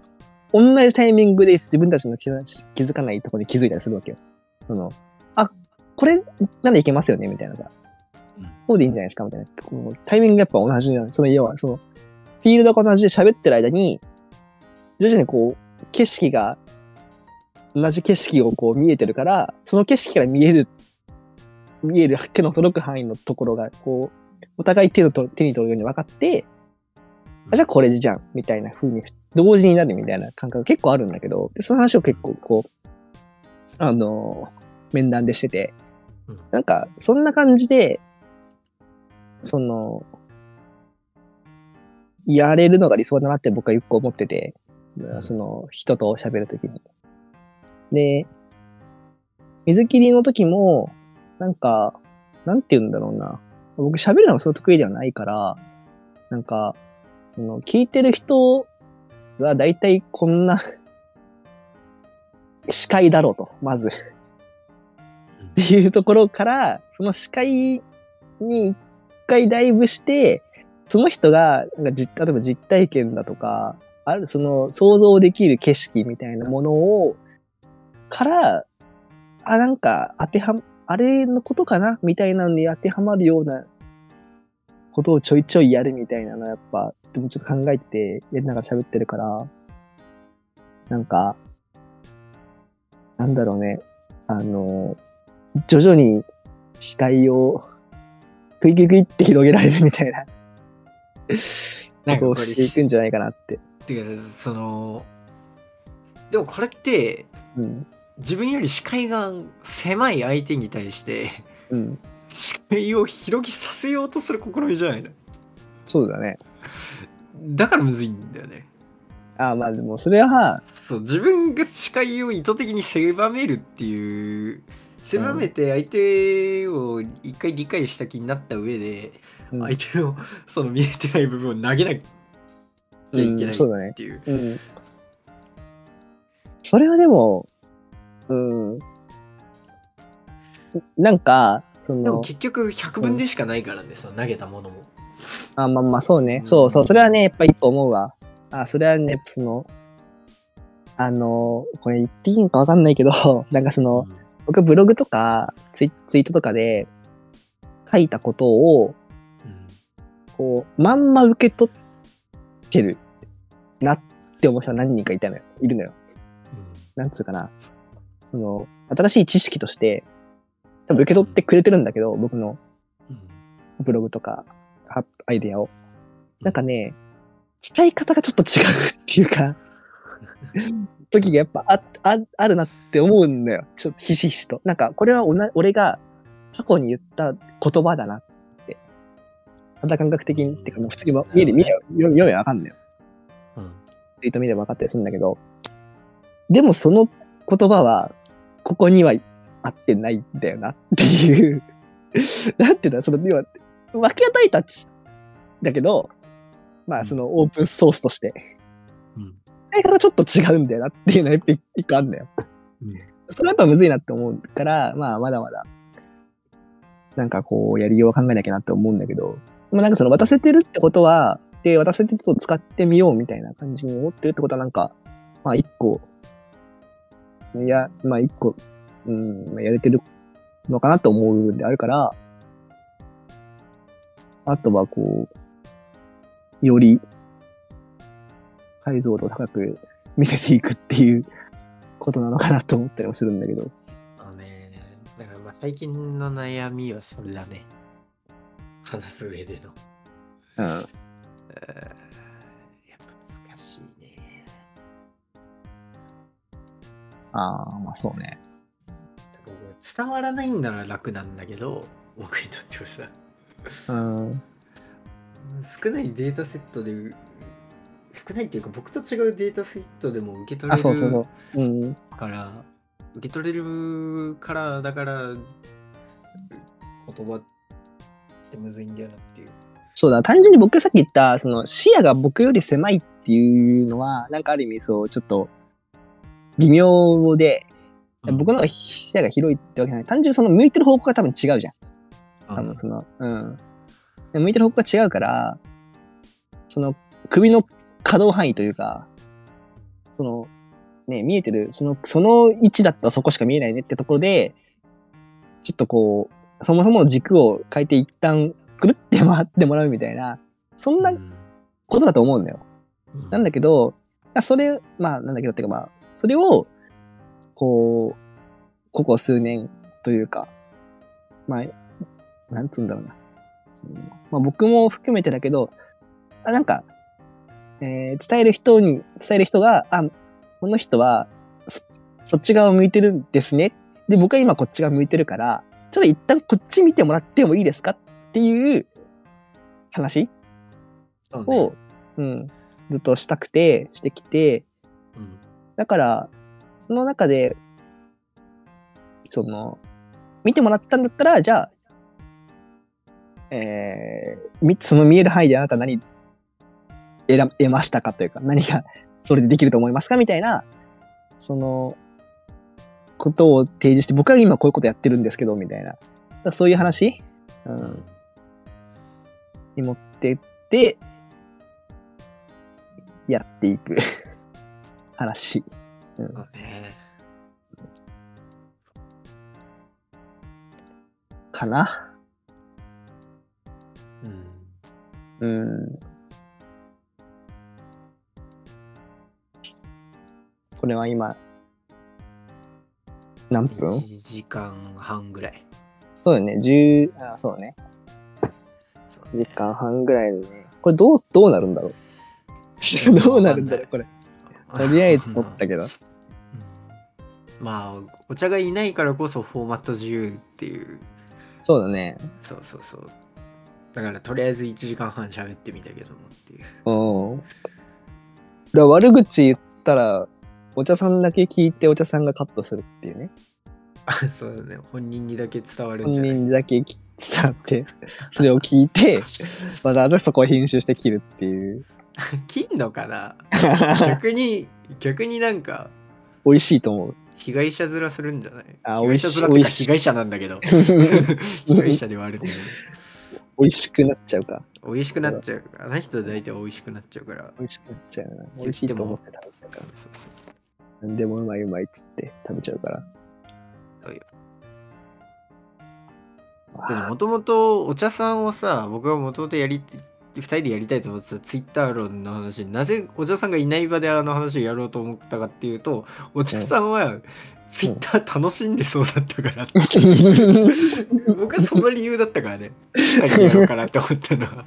[SPEAKER 2] 同じタイミングで自分たちの気づかないところに気づいたりするわけよ。その、あ、これならいけますよねみたいなさ。
[SPEAKER 4] うん
[SPEAKER 2] そうでいいんじゃないですかみたいな。こうタイミングがやっぱ同じなの。その要は、その、フィールドが同じで喋ってる間に、徐々にこう、景色が、同じ景色をこう見えてるから、その景色から見える、見える手の届く範囲のところが、こう、お互い手のと手に取るように分かって、あじゃあこれじゃん、みたいな風に、同時になるみたいな感覚結構あるんだけど、でその話を結構こう、あの、面談でしてて、
[SPEAKER 4] うん
[SPEAKER 2] なんか、そんな感じで、その、やれるのが理想だなって僕はよく思ってて、その、人と喋るときに。で、水切りの時も、なんか、なんて言うんだろうな。僕喋るのがその得意ではないから、なんか、その、聞いてる人は大体こんな [laughs] 視界だろうと、まず。っていうところから、その視界に一回ダイブして、その人が、なんか実例えば実体験だとか、ある、その想像できる景色みたいなものを、から、あ、なんか当ては、あれのことかな？みたいなのに当てはまるようなことをちょいちょいやるみたいなのやっぱ、でもちょっと考えてて、やりながら喋ってるから、なんか、なんだろうね、あの、徐々に視界をクイクイクイって広げられるみたいな [laughs]
[SPEAKER 4] なんかこ
[SPEAKER 2] とをしていくんじゃないかなって。
[SPEAKER 4] てかそのでもこれって
[SPEAKER 2] うん。
[SPEAKER 4] 自分より視界が狭い相手に対して
[SPEAKER 2] うん。
[SPEAKER 4] 視界を広げさせようとする試みじゃないの
[SPEAKER 2] そうだね。
[SPEAKER 4] だからむずいんだよね
[SPEAKER 2] ああ、まあでもそれは、
[SPEAKER 4] そう自分が視界を意図的に狭めるっていう狭めて相手を一回理解した気になった上で、
[SPEAKER 2] うん
[SPEAKER 4] 相手のその見えてない部分を投げなきゃいけない
[SPEAKER 2] うんそうだね
[SPEAKER 4] っ。ていう、
[SPEAKER 2] うん。それはでも、うん。なんか、その、
[SPEAKER 4] でも結局100分でしかないからね、その投げたものも
[SPEAKER 2] あ、まあまあ、そうね
[SPEAKER 4] う。ん
[SPEAKER 2] そうそう、それはね、やっぱ一個思うわ。あ、それはね、その、あの、これ言っていいのかわかんないけど、[laughs] なんかその、僕ブログとかツイツイートとかで書いたことを、
[SPEAKER 4] うん
[SPEAKER 2] こう、まんま受け取ってるなって思う人は何人かいたのよ。いるのよ。なんつうかな。その、新しい知識として、多分受け取ってくれてるんだけど、僕の
[SPEAKER 4] うん
[SPEAKER 2] ブログとか、はアイデアを。なんかね、伝え方がちょっと違うっていうか、[laughs] 時がやっぱあああるなって思うんだよ。ちょっとひしひしと。なんか、これはおな俺が過去に言った言葉だなって。肌感覚的にっていうか、もう普通に見える、見える、読めばわかんないよ。
[SPEAKER 4] うん
[SPEAKER 2] ツイート見れば分かったりするんだけど、でもその言葉は、ここには合ってないんだよなっていう。[laughs] なんていうのその、要は、分け与えたっつ、だけど、まあそのオープンソースとして、
[SPEAKER 4] うん
[SPEAKER 2] 使い方ちょっと違うんだよなっていうのがやっぱ一個あるんだよ。
[SPEAKER 4] うん
[SPEAKER 2] それはやっぱむずいなって思うから、まあまだまだ、なんかこう、やりようを考えなきゃなって思うんだけど、でもなんかその渡せてるってことは、で、渡せてちょっと使ってみようみたいな感じに思ってるってことはなんか、まあ一個、いや、まあ一個、うん、まあやれてるのかなと思うんであるから、あとはこう、より解像度高く見せていくっていうことなのかなと思ったりもするんだけど。
[SPEAKER 4] あのね、だからまあ最近の悩みはそれだね。話す上での。
[SPEAKER 2] うん。ああ、まあそうね。
[SPEAKER 4] 伝わらないんなら楽なんだけど、僕にとってはさ、
[SPEAKER 2] うん。
[SPEAKER 4] 少ないデータセットで、少ないっていうか僕と違うデータセットでも受け取れ
[SPEAKER 2] あ、
[SPEAKER 4] る
[SPEAKER 2] そうそうそう。うん。
[SPEAKER 4] から、受け取れるから、だから、言葉ってむずいんだよなっていう。
[SPEAKER 2] そうだ、単純に僕がさっき言った、その視野が僕より狭いっていうのは、なんかある意味そう、ちょっと、微妙で、僕の方が視野が広いってわけじゃない。単純にその向いてる方向が多分違うじゃん。
[SPEAKER 4] あ
[SPEAKER 2] 多分その、うん。で向いてる方向が違うから、その首の可動範囲というか、その、ね、見えてる、その、その位置だったらそこしか見えないねってところで、ちょっとこう、そもそもの軸を変えて一旦、くるって回ってもらうみたいな、そんな
[SPEAKER 4] うん
[SPEAKER 2] ことだと思うんだよ。
[SPEAKER 4] うん
[SPEAKER 2] なんだけど、あそれ、まあ、なんだけどっていうかまあ、それを、こう、ここ数年というか、まあ、なんつうんだろうな。うんまあ僕も含めてだけど、あなんか、えー伝える人に、伝える人が、あ、この人は、そそっち側を向いてるんですね。で、僕は今こっち側向いてるから、ちょっと一旦こっち見てもらってもいいですかっていう話
[SPEAKER 4] そうね
[SPEAKER 2] を、うん、ずっとしたくて、してきて、
[SPEAKER 4] うん
[SPEAKER 2] だから、その中で、その、見てもらったんだったら、じゃあ、えーその見える範囲であなた何選得ましたかというか、何が [laughs] それでできると思いますかみたいな、その、ことを提示して、僕は今こういうことやってるんですけど、みたいな。そういう話、うん、に持ってって、やっていく [laughs] 話。うん
[SPEAKER 4] ね
[SPEAKER 2] かな。
[SPEAKER 4] うん
[SPEAKER 2] うん。これは今、何分
[SPEAKER 4] ？1時間半ぐらい。
[SPEAKER 2] そうだね、10、あ、そうね。1時間半ぐらいでね。これどう、どうなるんだろう？[laughs] どうなるんだろう？これ。[laughs] とりあえず撮ったけど。
[SPEAKER 4] うんまあお茶がいないからこそフォーマット自由っていう
[SPEAKER 2] そうだね。
[SPEAKER 4] そうそうそうだからとりあえず1時間半喋ってみたけどもっていう
[SPEAKER 2] うん。だ悪口言ったら、お茶さんだけ聞いてお茶さんがカットするっていうね。
[SPEAKER 4] あ [laughs] そうだね本人にだけ伝わるん
[SPEAKER 2] 本
[SPEAKER 4] じゃない
[SPEAKER 2] 人だけ伝わって、それを聞いて、わざわざそこを編集して切るっていう。[laughs]
[SPEAKER 4] 切んのかな？[laughs] 逆に逆になんか
[SPEAKER 2] 美味しいと思う。
[SPEAKER 4] 被害者面するんじゃない？
[SPEAKER 2] あ美味しい
[SPEAKER 4] か被害者なんだけど [laughs] 被害者ではあるけ
[SPEAKER 2] 美味しくなっちゃうか。
[SPEAKER 4] ど美味しくなっちゃうあの人大体美味しくなっちゃうから
[SPEAKER 2] 美味しくなっちゃうな。美味しいと思って食べちゃうから
[SPEAKER 4] そう。そうそう
[SPEAKER 2] 何でもうまいうまいっつって食べちゃうから。
[SPEAKER 4] そうよもともとお茶さんをさ僕がもともとやり2人でやりたいと思ってたツイッター論の話なぜお茶さんがいない場であの話をやろうと思ったかっていうとお茶さんはツイッター楽しんでそうだったから [laughs] 僕はその理由だったからね。2人でやろうかなって思ったのは。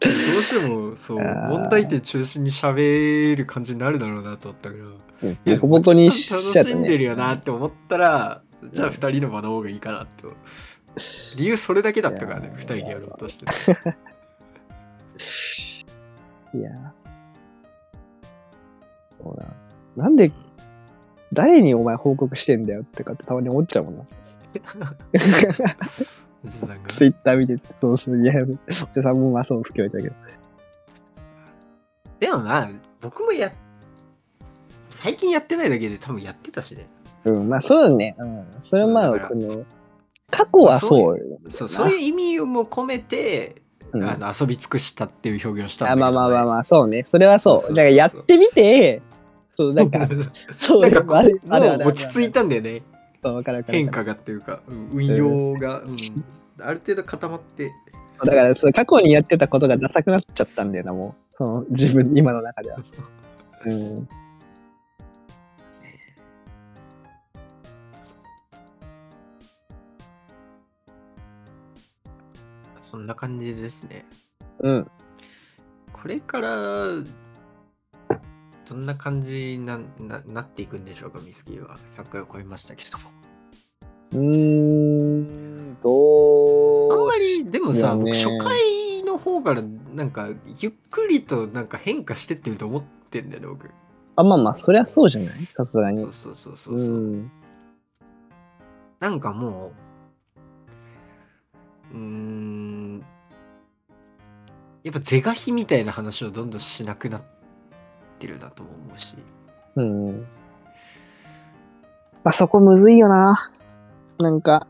[SPEAKER 4] どうしてもそう問題点中心に喋る感じになるだろうなと思ったから。いや
[SPEAKER 2] ボコボコに
[SPEAKER 4] お
[SPEAKER 2] し
[SPEAKER 4] 客さん
[SPEAKER 2] ちゃったね。
[SPEAKER 4] 楽しんでるよなって思ったら、じゃあ2人の場の方がいいかなと。理由それだけだったからね、2
[SPEAKER 2] いやー
[SPEAKER 4] 人でやろうとして。[laughs]
[SPEAKER 2] いや。そうだ。なんで、誰にお前報告してんだよってかってたまに思っちゃうもんな。ツイッター見てて、そうそう、いや、お茶さんもまあそう好き言われたけど。
[SPEAKER 4] でもまあ、僕もや、最近やってないだけで多分やってたしね。
[SPEAKER 2] うん、まあそうよね。うん。それはまあ、この、過去はそうよ。
[SPEAKER 4] そうそういう意味も込めて、
[SPEAKER 2] うん
[SPEAKER 4] あの遊び尽くしたっていう表現をしたんだ
[SPEAKER 2] あ
[SPEAKER 4] けど、
[SPEAKER 2] まあまあまあまあ、そうね。それはそう。だからやってみて、そう、なんか、[laughs] そう、
[SPEAKER 4] なんか
[SPEAKER 2] あれあれ
[SPEAKER 4] 落ち着いたんだよね。変化がっていうか、うん運用が、うんある程度固まって。
[SPEAKER 2] だから、その過去にやってたことがダサくなっちゃったんだよな、もう。その自分、今の中では。[laughs] うん。
[SPEAKER 4] そんな感じですね。
[SPEAKER 2] うん。
[SPEAKER 4] これからどんな感じになななっていくんでしょうか、ミスキーは。100回を超えましたけども。
[SPEAKER 2] うーん、どう
[SPEAKER 4] あんまり、でもさ、
[SPEAKER 2] ね
[SPEAKER 4] 僕初回の方からなんかゆっくりとなんか変化してってると思ってんだよね、僕。
[SPEAKER 2] あ、まあまあ、そりゃそうじゃないさすがに
[SPEAKER 4] そう。そうそうそう
[SPEAKER 2] う
[SPEAKER 4] そう。
[SPEAKER 2] ん。
[SPEAKER 4] なんかもう、うーん、やっぱ是が非みたいな話をどんどんしなくなってるなとも思うし。
[SPEAKER 2] うん。まあ、そこむずいよな。なんか、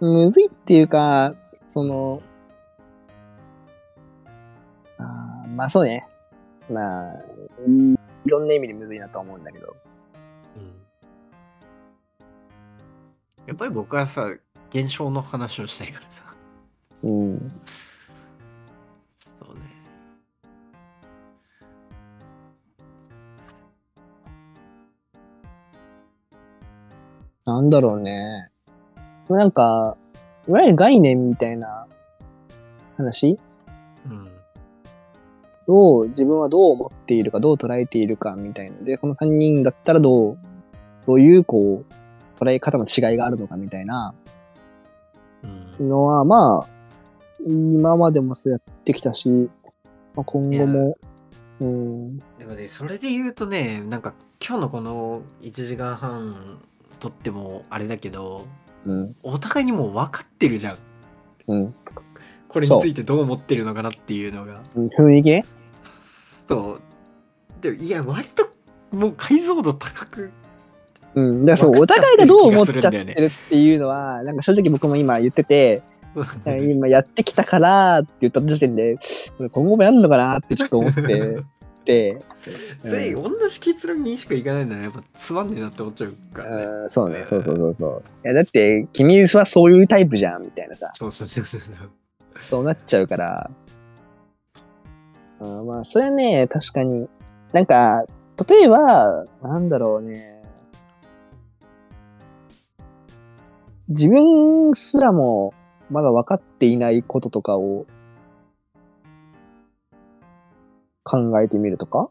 [SPEAKER 2] むずいっていうか、その、あーまあそうね。まあ、いいろんな意味でむずいなとは思うんだけど。
[SPEAKER 4] やっぱり僕はさ、現象の話をしたいからさ。
[SPEAKER 2] うん。なんだろうね。なんか、いわゆる概念みたいな話？
[SPEAKER 4] うん。
[SPEAKER 2] を自分はどう思っているか、どう捉えているかみたいな。で、この3人だったらどう、どういうこう、捉え方の違いがあるのかみたいな
[SPEAKER 4] うん、
[SPEAKER 2] のは、まあ、今までもそうやってきたし、まあ、今後も、うん、
[SPEAKER 4] でもね、それで言うとね、なんか今日のこの1時間半とってもあれだけど、
[SPEAKER 2] うん、
[SPEAKER 4] お互いにもう分かってるじゃん。
[SPEAKER 2] うん。
[SPEAKER 4] これについてどう思ってるのかなっていうのが。
[SPEAKER 2] うん雰囲気？ね。
[SPEAKER 4] そう。でもいや、割ともう解像度高く。
[SPEAKER 2] うん。だからそう、お互いがどう思っちゃって
[SPEAKER 4] る
[SPEAKER 2] っていうのは、なんか正直僕も今言ってて、[laughs] 今やってきたからって言った時点で、今後もやんのかなってちょっと思ってて、[laughs]
[SPEAKER 4] それ、同じ結論にしかいかないならやっぱつまんねえなって思っちゃうからね。
[SPEAKER 2] うん、そうね、そうそうそうそう。いや、だって、君はそういうタイプじゃん、みたいなさ、
[SPEAKER 4] そうそうそうそう。
[SPEAKER 2] そうなっちゃうから。うん、まあ、それはね、確かに、なんか、例えば、なんだろうね。自分すらもまだ分かっていないこととかを考えてみるとか？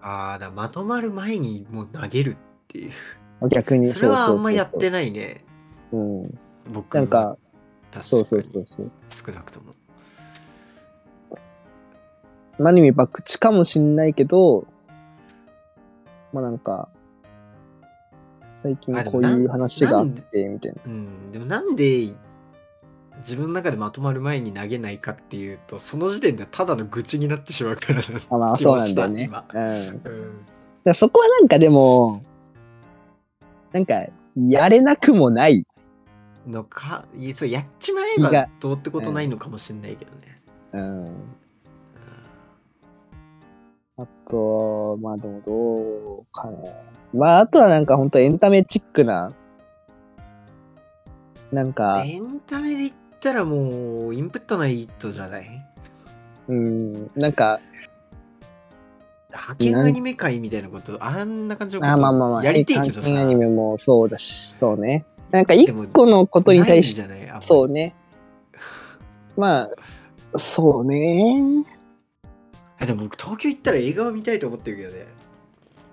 [SPEAKER 4] ああ、だまとまる前にもう投げるっていう。
[SPEAKER 2] 逆に [laughs]
[SPEAKER 4] それはあんまやってないね。
[SPEAKER 2] そうん。
[SPEAKER 4] 僕
[SPEAKER 2] なんか、そうそうそうそう。
[SPEAKER 4] 少なくとも。
[SPEAKER 2] 何味博打かもしんないけど、まあなんか、最近こういう話があって、みたいな。
[SPEAKER 4] うん、でもなんで自分の中でまとまる前に投げないかっていうと、その時点でただの愚痴になってしまうからな。
[SPEAKER 2] あまあそうなんだよね。うん。
[SPEAKER 4] うん
[SPEAKER 2] らそこはなんかでも、なんか、やれなくもない。
[SPEAKER 4] のか、いやそうやっちまえばどうってことないのかもしれないけどね。
[SPEAKER 2] うん。あと、まあでもどうかね。まああとはなんか本当エンタメチックななんか、
[SPEAKER 4] エンタメで言ったらもうインプットないとじゃない？
[SPEAKER 2] うん、なんか、
[SPEAKER 4] 派遣アニメ界みたいなことあんな感じのこと
[SPEAKER 2] あまあまあまあ、
[SPEAKER 4] やりてえけどさ。
[SPEAKER 2] アニメもそうだし、そうね。なんか一個のことに対して、そうね。まあ、そうね。
[SPEAKER 4] あでも僕東京行ったら映画を見たいと思ってるけどね。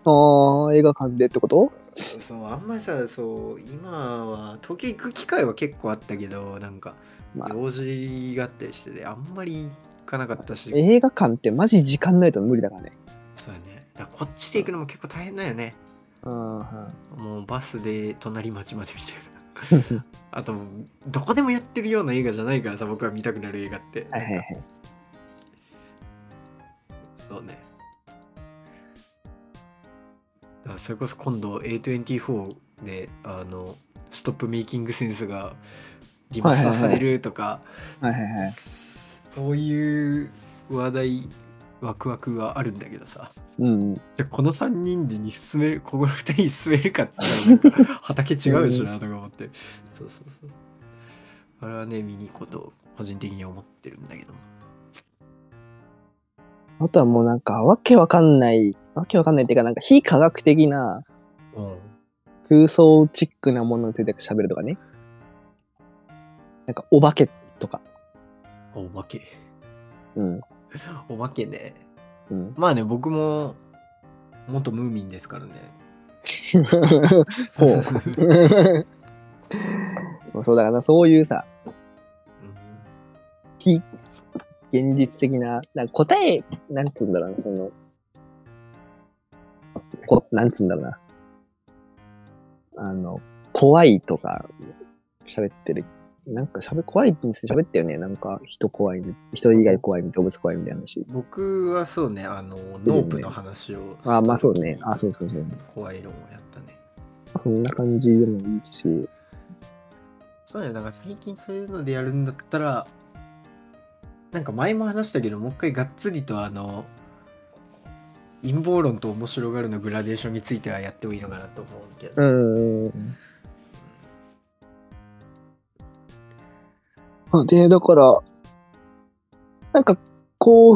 [SPEAKER 2] ああ、映画館でってこと？
[SPEAKER 4] そうあんまりさそう今は東京行く機会は結構あったけどなんか
[SPEAKER 2] まあ。
[SPEAKER 4] 用事があったりしててあんまり行かなかったし。
[SPEAKER 2] 映画館ってマジ時間ないと無理だからね。
[SPEAKER 4] そうだね。だこっちで行くのも結構大変だよね。
[SPEAKER 2] うん。
[SPEAKER 4] もうバスで隣町までみたいな。[laughs] あとどこでもやってるような映画じゃないからさ僕は見たくなる映画って。
[SPEAKER 2] はいはいはい。
[SPEAKER 4] そうね。だからそれこそ今度 A24 であのストップメイキングセンスがリマスターされるとか。そういう話題ワクワクはあるんだけどさ
[SPEAKER 2] うん。
[SPEAKER 4] じゃあこの3人でに進めるここの2人に進めるかっつったらなんか畑違うしなとか思って、そうそうそうあれはね見に行こうと個人的には思ってるんだけども
[SPEAKER 2] あとはもうなんか、わけわかんない、わけわかんないっていうか、なんか非科学的な
[SPEAKER 4] うん
[SPEAKER 2] 空想チックなものについて喋るとかね。なんか、お化けとか。
[SPEAKER 4] お化け
[SPEAKER 2] うん。
[SPEAKER 4] お化けね
[SPEAKER 2] うん。
[SPEAKER 4] まあね僕も元ムーミンですからね [laughs]
[SPEAKER 2] ほう。[laughs] そうだからな、そういうさ、
[SPEAKER 4] うん
[SPEAKER 2] 非現実的な、なんか答え、なんつうんだろうな、その、こなんつうんだろうな。あの、怖いとか、喋ってる。なんか喋、怖いって喋ったよね。なんか、人怖い、人以外怖い、動物怖いみたいな話。
[SPEAKER 4] 僕はそうねあのノープの話を
[SPEAKER 2] あ、まあそうね。あ、そうそうそう。
[SPEAKER 4] 怖い論をやったね
[SPEAKER 2] そんな感じでもいいし。
[SPEAKER 4] そうねだから最近そういうのでやるんだったらなんか前も話したけどもう一回がっつりとあの陰謀論と面白がるのグラデーションについてはやってもいいのかなと思うけど、
[SPEAKER 2] うんで、だから、なんか、こう、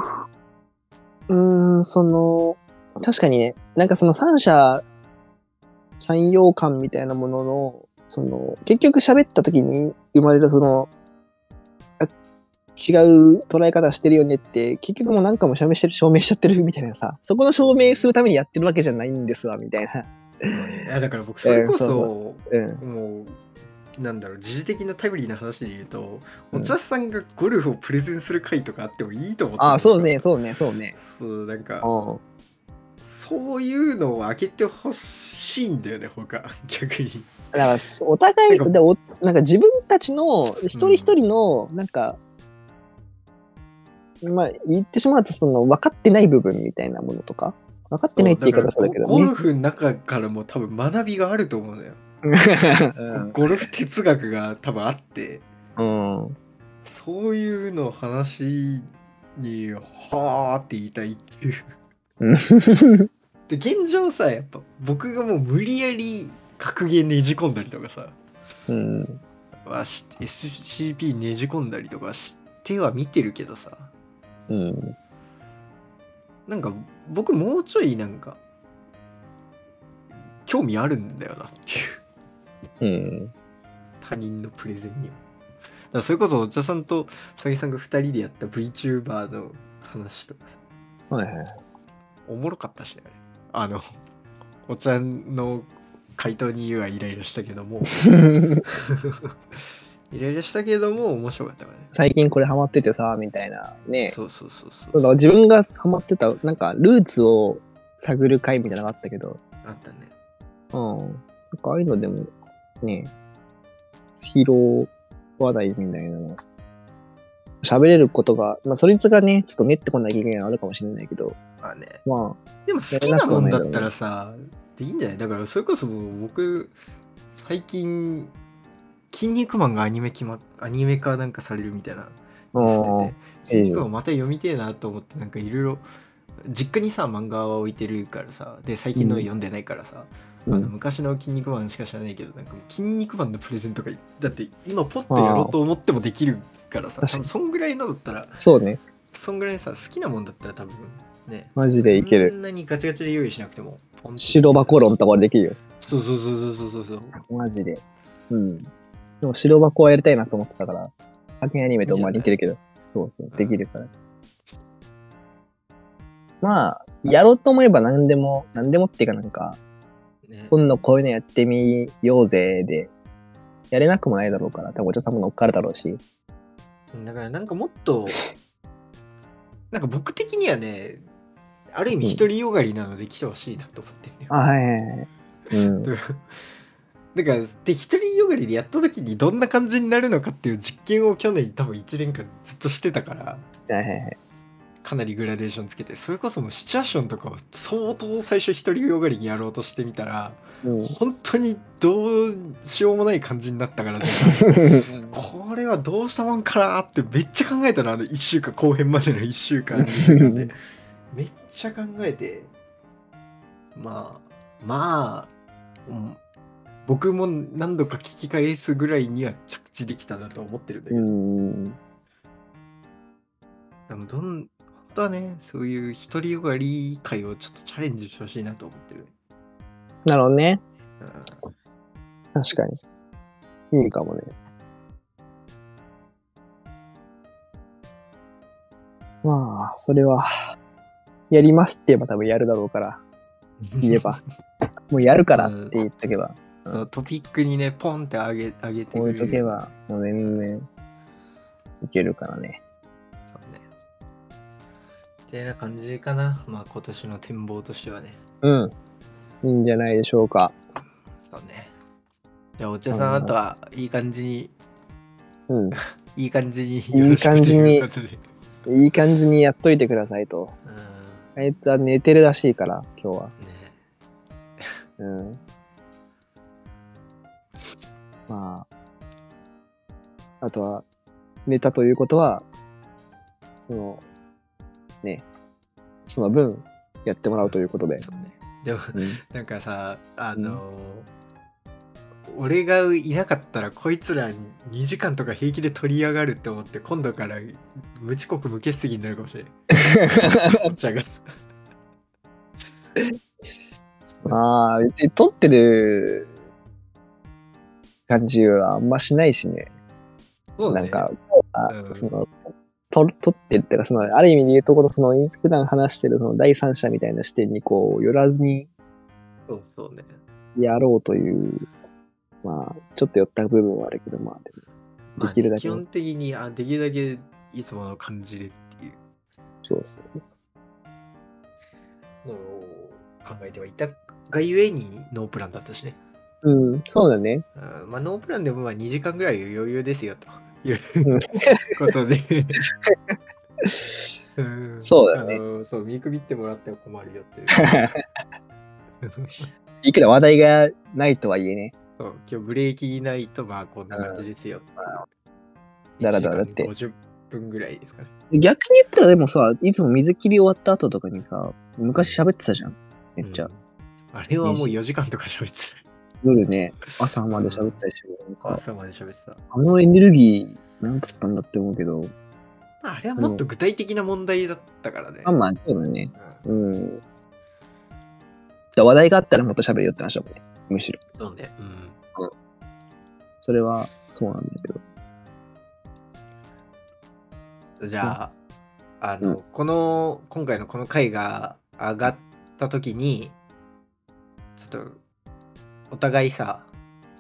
[SPEAKER 2] うーん、その、確かにね、なんかその三者三様感みたいなものの、その、結局喋った時に生まれるその、あ違う捉え方してるよねって、結局もうなんかも証明してる、証明しちゃってるみたいなさ、そこの証明するためにやってるわけじゃないんですわ、みたいな。
[SPEAKER 4] いやだから僕それこそ,、
[SPEAKER 2] えーそううん。
[SPEAKER 4] もうなんだろう時事的なタイムリーな話で言うと、
[SPEAKER 2] うん
[SPEAKER 4] お茶さんがゴルフをプレゼンする回とかあってもいいと思ってる
[SPEAKER 2] ああ、そうね、そうね、そうね。
[SPEAKER 4] そうなんか
[SPEAKER 2] うん。
[SPEAKER 4] そういうのを開けてほしいんだよね他 [laughs] 逆に
[SPEAKER 2] だから、お互い、
[SPEAKER 4] なんか
[SPEAKER 2] でおなんか自分たちの一人一人の、なんか、まあ、言ってしまうと、その、分かってない部分みたいなものとか、分かってないって言い方そうだけどね
[SPEAKER 4] ゴゴル。フの中からも多分学びがあると思うのよ、ゴルフ哲学が多分あって
[SPEAKER 2] うん。
[SPEAKER 4] そういうの話にはーって言いたいっていう
[SPEAKER 2] うん。
[SPEAKER 4] で現状さやっぱ僕がもう無理やり格言ねじ込んだりとかさ
[SPEAKER 2] うん。
[SPEAKER 4] はし SCP ねじ込んだりとかしては見てるけどさ
[SPEAKER 2] うん。
[SPEAKER 4] なんか僕もうちょいなんか興味あるんだよなっていう
[SPEAKER 2] うん。
[SPEAKER 4] 他人のプレゼンに。はだからそれこそお茶さんとさぎさんが2人でやった VTuber の話とかさ。
[SPEAKER 2] はいはい。
[SPEAKER 4] おもろかったしねあれ。あのお茶の回答にはイライラしたけども。イライラしたけども面白かったからね。
[SPEAKER 2] 最近これハマっててさ、みたいな。ね。
[SPEAKER 4] そうそうそうそ
[SPEAKER 2] そう自分がハマってた、なんか、ルーツを探る回みたいなのがあったけど、
[SPEAKER 4] あったね。
[SPEAKER 2] うん。なんか、ああいうのでも、ね、ヒーロー話題みたいなの、喋れることが、まあ、そいつがね、ちょっと練ってこないといけないのあるかもしれないけど、
[SPEAKER 4] まあね。
[SPEAKER 2] ま
[SPEAKER 4] でも好きなもんだったらさでいいんじゃない？だからそれこそ僕最近「筋肉マン」がアニメ決まっアニメ化なんかされるみたいな。筋肉マンまた読みてえなと思ってなんかいろいろ実家にさ漫画は置いてるからさ。で最近の読んでないからさ、あの昔の「筋肉マン」しか知らないけどなんか「筋肉マン」のプレゼントがだって今ポッとやろうと思ってもできるからさそんぐらいのだったら
[SPEAKER 2] そうね。
[SPEAKER 4] そんぐらいさ好きなもんだったら多分ね
[SPEAKER 2] マジでいける
[SPEAKER 4] そんなにガチガチで用意しなくても
[SPEAKER 2] 白箱論とかできるよ。
[SPEAKER 4] そうそうそうそうそうそう
[SPEAKER 2] マジで。うん。でも白箱はやりたいなと思ってたから、派遣アニメとまあ似てるけど、そうそう、できるから。まあ、やろうと思えば何でも、何でもっていうかなんか、
[SPEAKER 4] ね
[SPEAKER 2] 今度こういうのやってみようぜで、やれなくもないだろうから、多分お茶さんも乗っかるだろうし。
[SPEAKER 4] だからなんかもっと [laughs] なんか僕的にはねある意味独りよがりなので来てほしいなと思ってんね
[SPEAKER 2] あ、はいはいはい。うん。[laughs]
[SPEAKER 4] だからで独りよがりでやった時にどんな感じになるのかっていう実験を去年多分1年間ずっとしてたから
[SPEAKER 2] はいはいはい。
[SPEAKER 4] かなりグラデーションつけてそれこそもうシチュアーションとかを相当最初独りよがりにやろうとしてみたら
[SPEAKER 2] うん。
[SPEAKER 4] 本当にどうしようもない感じになったからねこれはどうしたもんかなってめっちゃ考えたのあの1週間後編までの1週間2週間でめっちゃ考えてまあまあ、うん僕も何度か聞き返すぐらいには着地できたなと思ってるんだけど、
[SPEAKER 2] うん。
[SPEAKER 4] どん本当はねそういう独りよがり会をちょっとチャレンジしてほしいなと思ってる、
[SPEAKER 2] なるほどね。
[SPEAKER 4] うん
[SPEAKER 2] 確かに。いいかもね。まあ、それは、やりますって言えば多分やるだろうから、言えば。[laughs] もうやるからって言っとけば、
[SPEAKER 4] そのトピックにねポンって上げ上げて
[SPEAKER 2] 置い
[SPEAKER 4] くれる
[SPEAKER 2] とけば、もう全然、いけるからね。
[SPEAKER 4] てな感じかな。まあ今年の展望としてはね。
[SPEAKER 2] うん。いいんじゃないでしょうか。
[SPEAKER 4] そうね。じゃあお茶さん、あとはいい感じに、
[SPEAKER 2] うん。[laughs]
[SPEAKER 4] いい感じに。
[SPEAKER 2] いい感じに
[SPEAKER 4] よろしくということで
[SPEAKER 2] いい感じにやっといてくださいと。
[SPEAKER 4] うん。
[SPEAKER 2] あいつは寝てるらしいから、今日は。
[SPEAKER 4] ね
[SPEAKER 2] うん。まあ、あとは、寝たということは、その、ね、その分、やってもらうということで。
[SPEAKER 4] そうね。でも、
[SPEAKER 2] うん、
[SPEAKER 4] なんかさ、あのー俺がいなかったらこいつら2時間とか平気で取り上がるって思って今度から無遅刻無欠席になるかもしれない。[laughs] お茶が。
[SPEAKER 2] まあ、別に撮ってる感じはあんましないしね。
[SPEAKER 4] そうね
[SPEAKER 2] なんか、あ
[SPEAKER 4] うん
[SPEAKER 2] その、と撮ってるっていうか、その、ある意味で言うところ、その、普段話してるその第三者みたいな視点にこう、寄らずに
[SPEAKER 4] そうそうね。
[SPEAKER 2] やろうという、まあ、ちょっと寄った部分はあるけど、まあ、できるだけ
[SPEAKER 4] まあね基本的にあできるだけいつもの感じでっていう
[SPEAKER 2] そうですね。
[SPEAKER 4] のを考えてはいたがゆえにノープランだったしね。
[SPEAKER 2] うん、そうだね。
[SPEAKER 4] うんまあ、ノープランでもまあ2時間ぐらい余裕ですよという
[SPEAKER 2] うん
[SPEAKER 4] ことで。[laughs] うん
[SPEAKER 2] そうだね
[SPEAKER 4] あのそう、見くびってもらっては困るよっていう。[laughs]
[SPEAKER 2] いくら話題がないとはいえね。
[SPEAKER 4] そう今日ブレーキないとまあこんな感じですよ。
[SPEAKER 2] だらだらだって
[SPEAKER 4] 1時間50分ぐらいですかね。
[SPEAKER 2] 逆に言ったらでもさ、いつも水切り終わった後とかにさ、昔喋ってたじゃん。めっちゃ。
[SPEAKER 4] うんあれはもう4時間とか喋って
[SPEAKER 2] 夜ね、朝まで喋ってたりしてる。な。か、
[SPEAKER 4] 朝まで喋ってた。
[SPEAKER 2] あのエネルギー、なんだったんだって思うけど、
[SPEAKER 4] まああれはもっと具体的な問題だったからね。
[SPEAKER 2] まあまあ、そうだね。
[SPEAKER 4] うん
[SPEAKER 2] うん。話題があったらもっと喋るよって話だもんね。むしろ。
[SPEAKER 4] そうね。うん。
[SPEAKER 2] それはそうなんだけど。
[SPEAKER 4] じゃあ、あの、
[SPEAKER 2] うん
[SPEAKER 4] この、今回のこの回が上がった時に、ちょっと、お互いさ、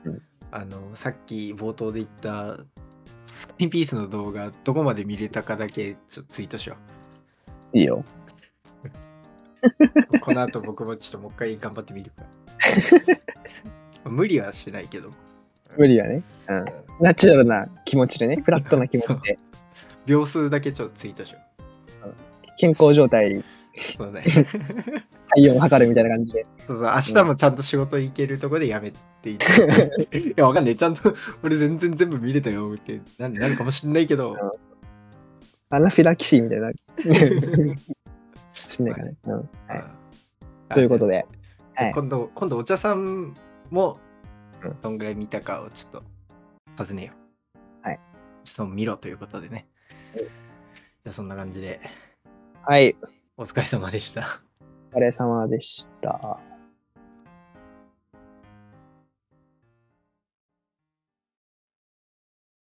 [SPEAKER 2] うん
[SPEAKER 4] あの、さっき冒頭で言った、スカイピースの動画、どこまで見れたかだけちょっとツイートしよ
[SPEAKER 2] いいよ。
[SPEAKER 4] う。[laughs] この後僕もちょっともう一回頑張ってみるから。[laughs] 無理はしないけど。
[SPEAKER 2] 無理やね。うん。ナチュラルな気持ちでね、フラットな気持ちで、
[SPEAKER 4] 秒数だけちょっとツイートしよ
[SPEAKER 2] 健康状態、
[SPEAKER 4] う。そうね。
[SPEAKER 2] 体温測るみたいな感じで。
[SPEAKER 4] そう明日もちゃんと仕事行けるとこでやめていて。[laughs] いや、わかんない。ちゃんと俺全然全部見れたよって、なんでなるかもしんないけど。
[SPEAKER 2] アナフィラキシーみたいな。しんないかね。[laughs] うんはい、ということで。
[SPEAKER 4] 今度、今度お茶さんもどんぐらい見たかをちょっと尋ねよう。
[SPEAKER 2] はい。
[SPEAKER 4] ちょっと見ろということでね。じゃあそんな感じで。
[SPEAKER 2] はい。
[SPEAKER 4] お疲れ様でした。
[SPEAKER 2] お疲れ様でした。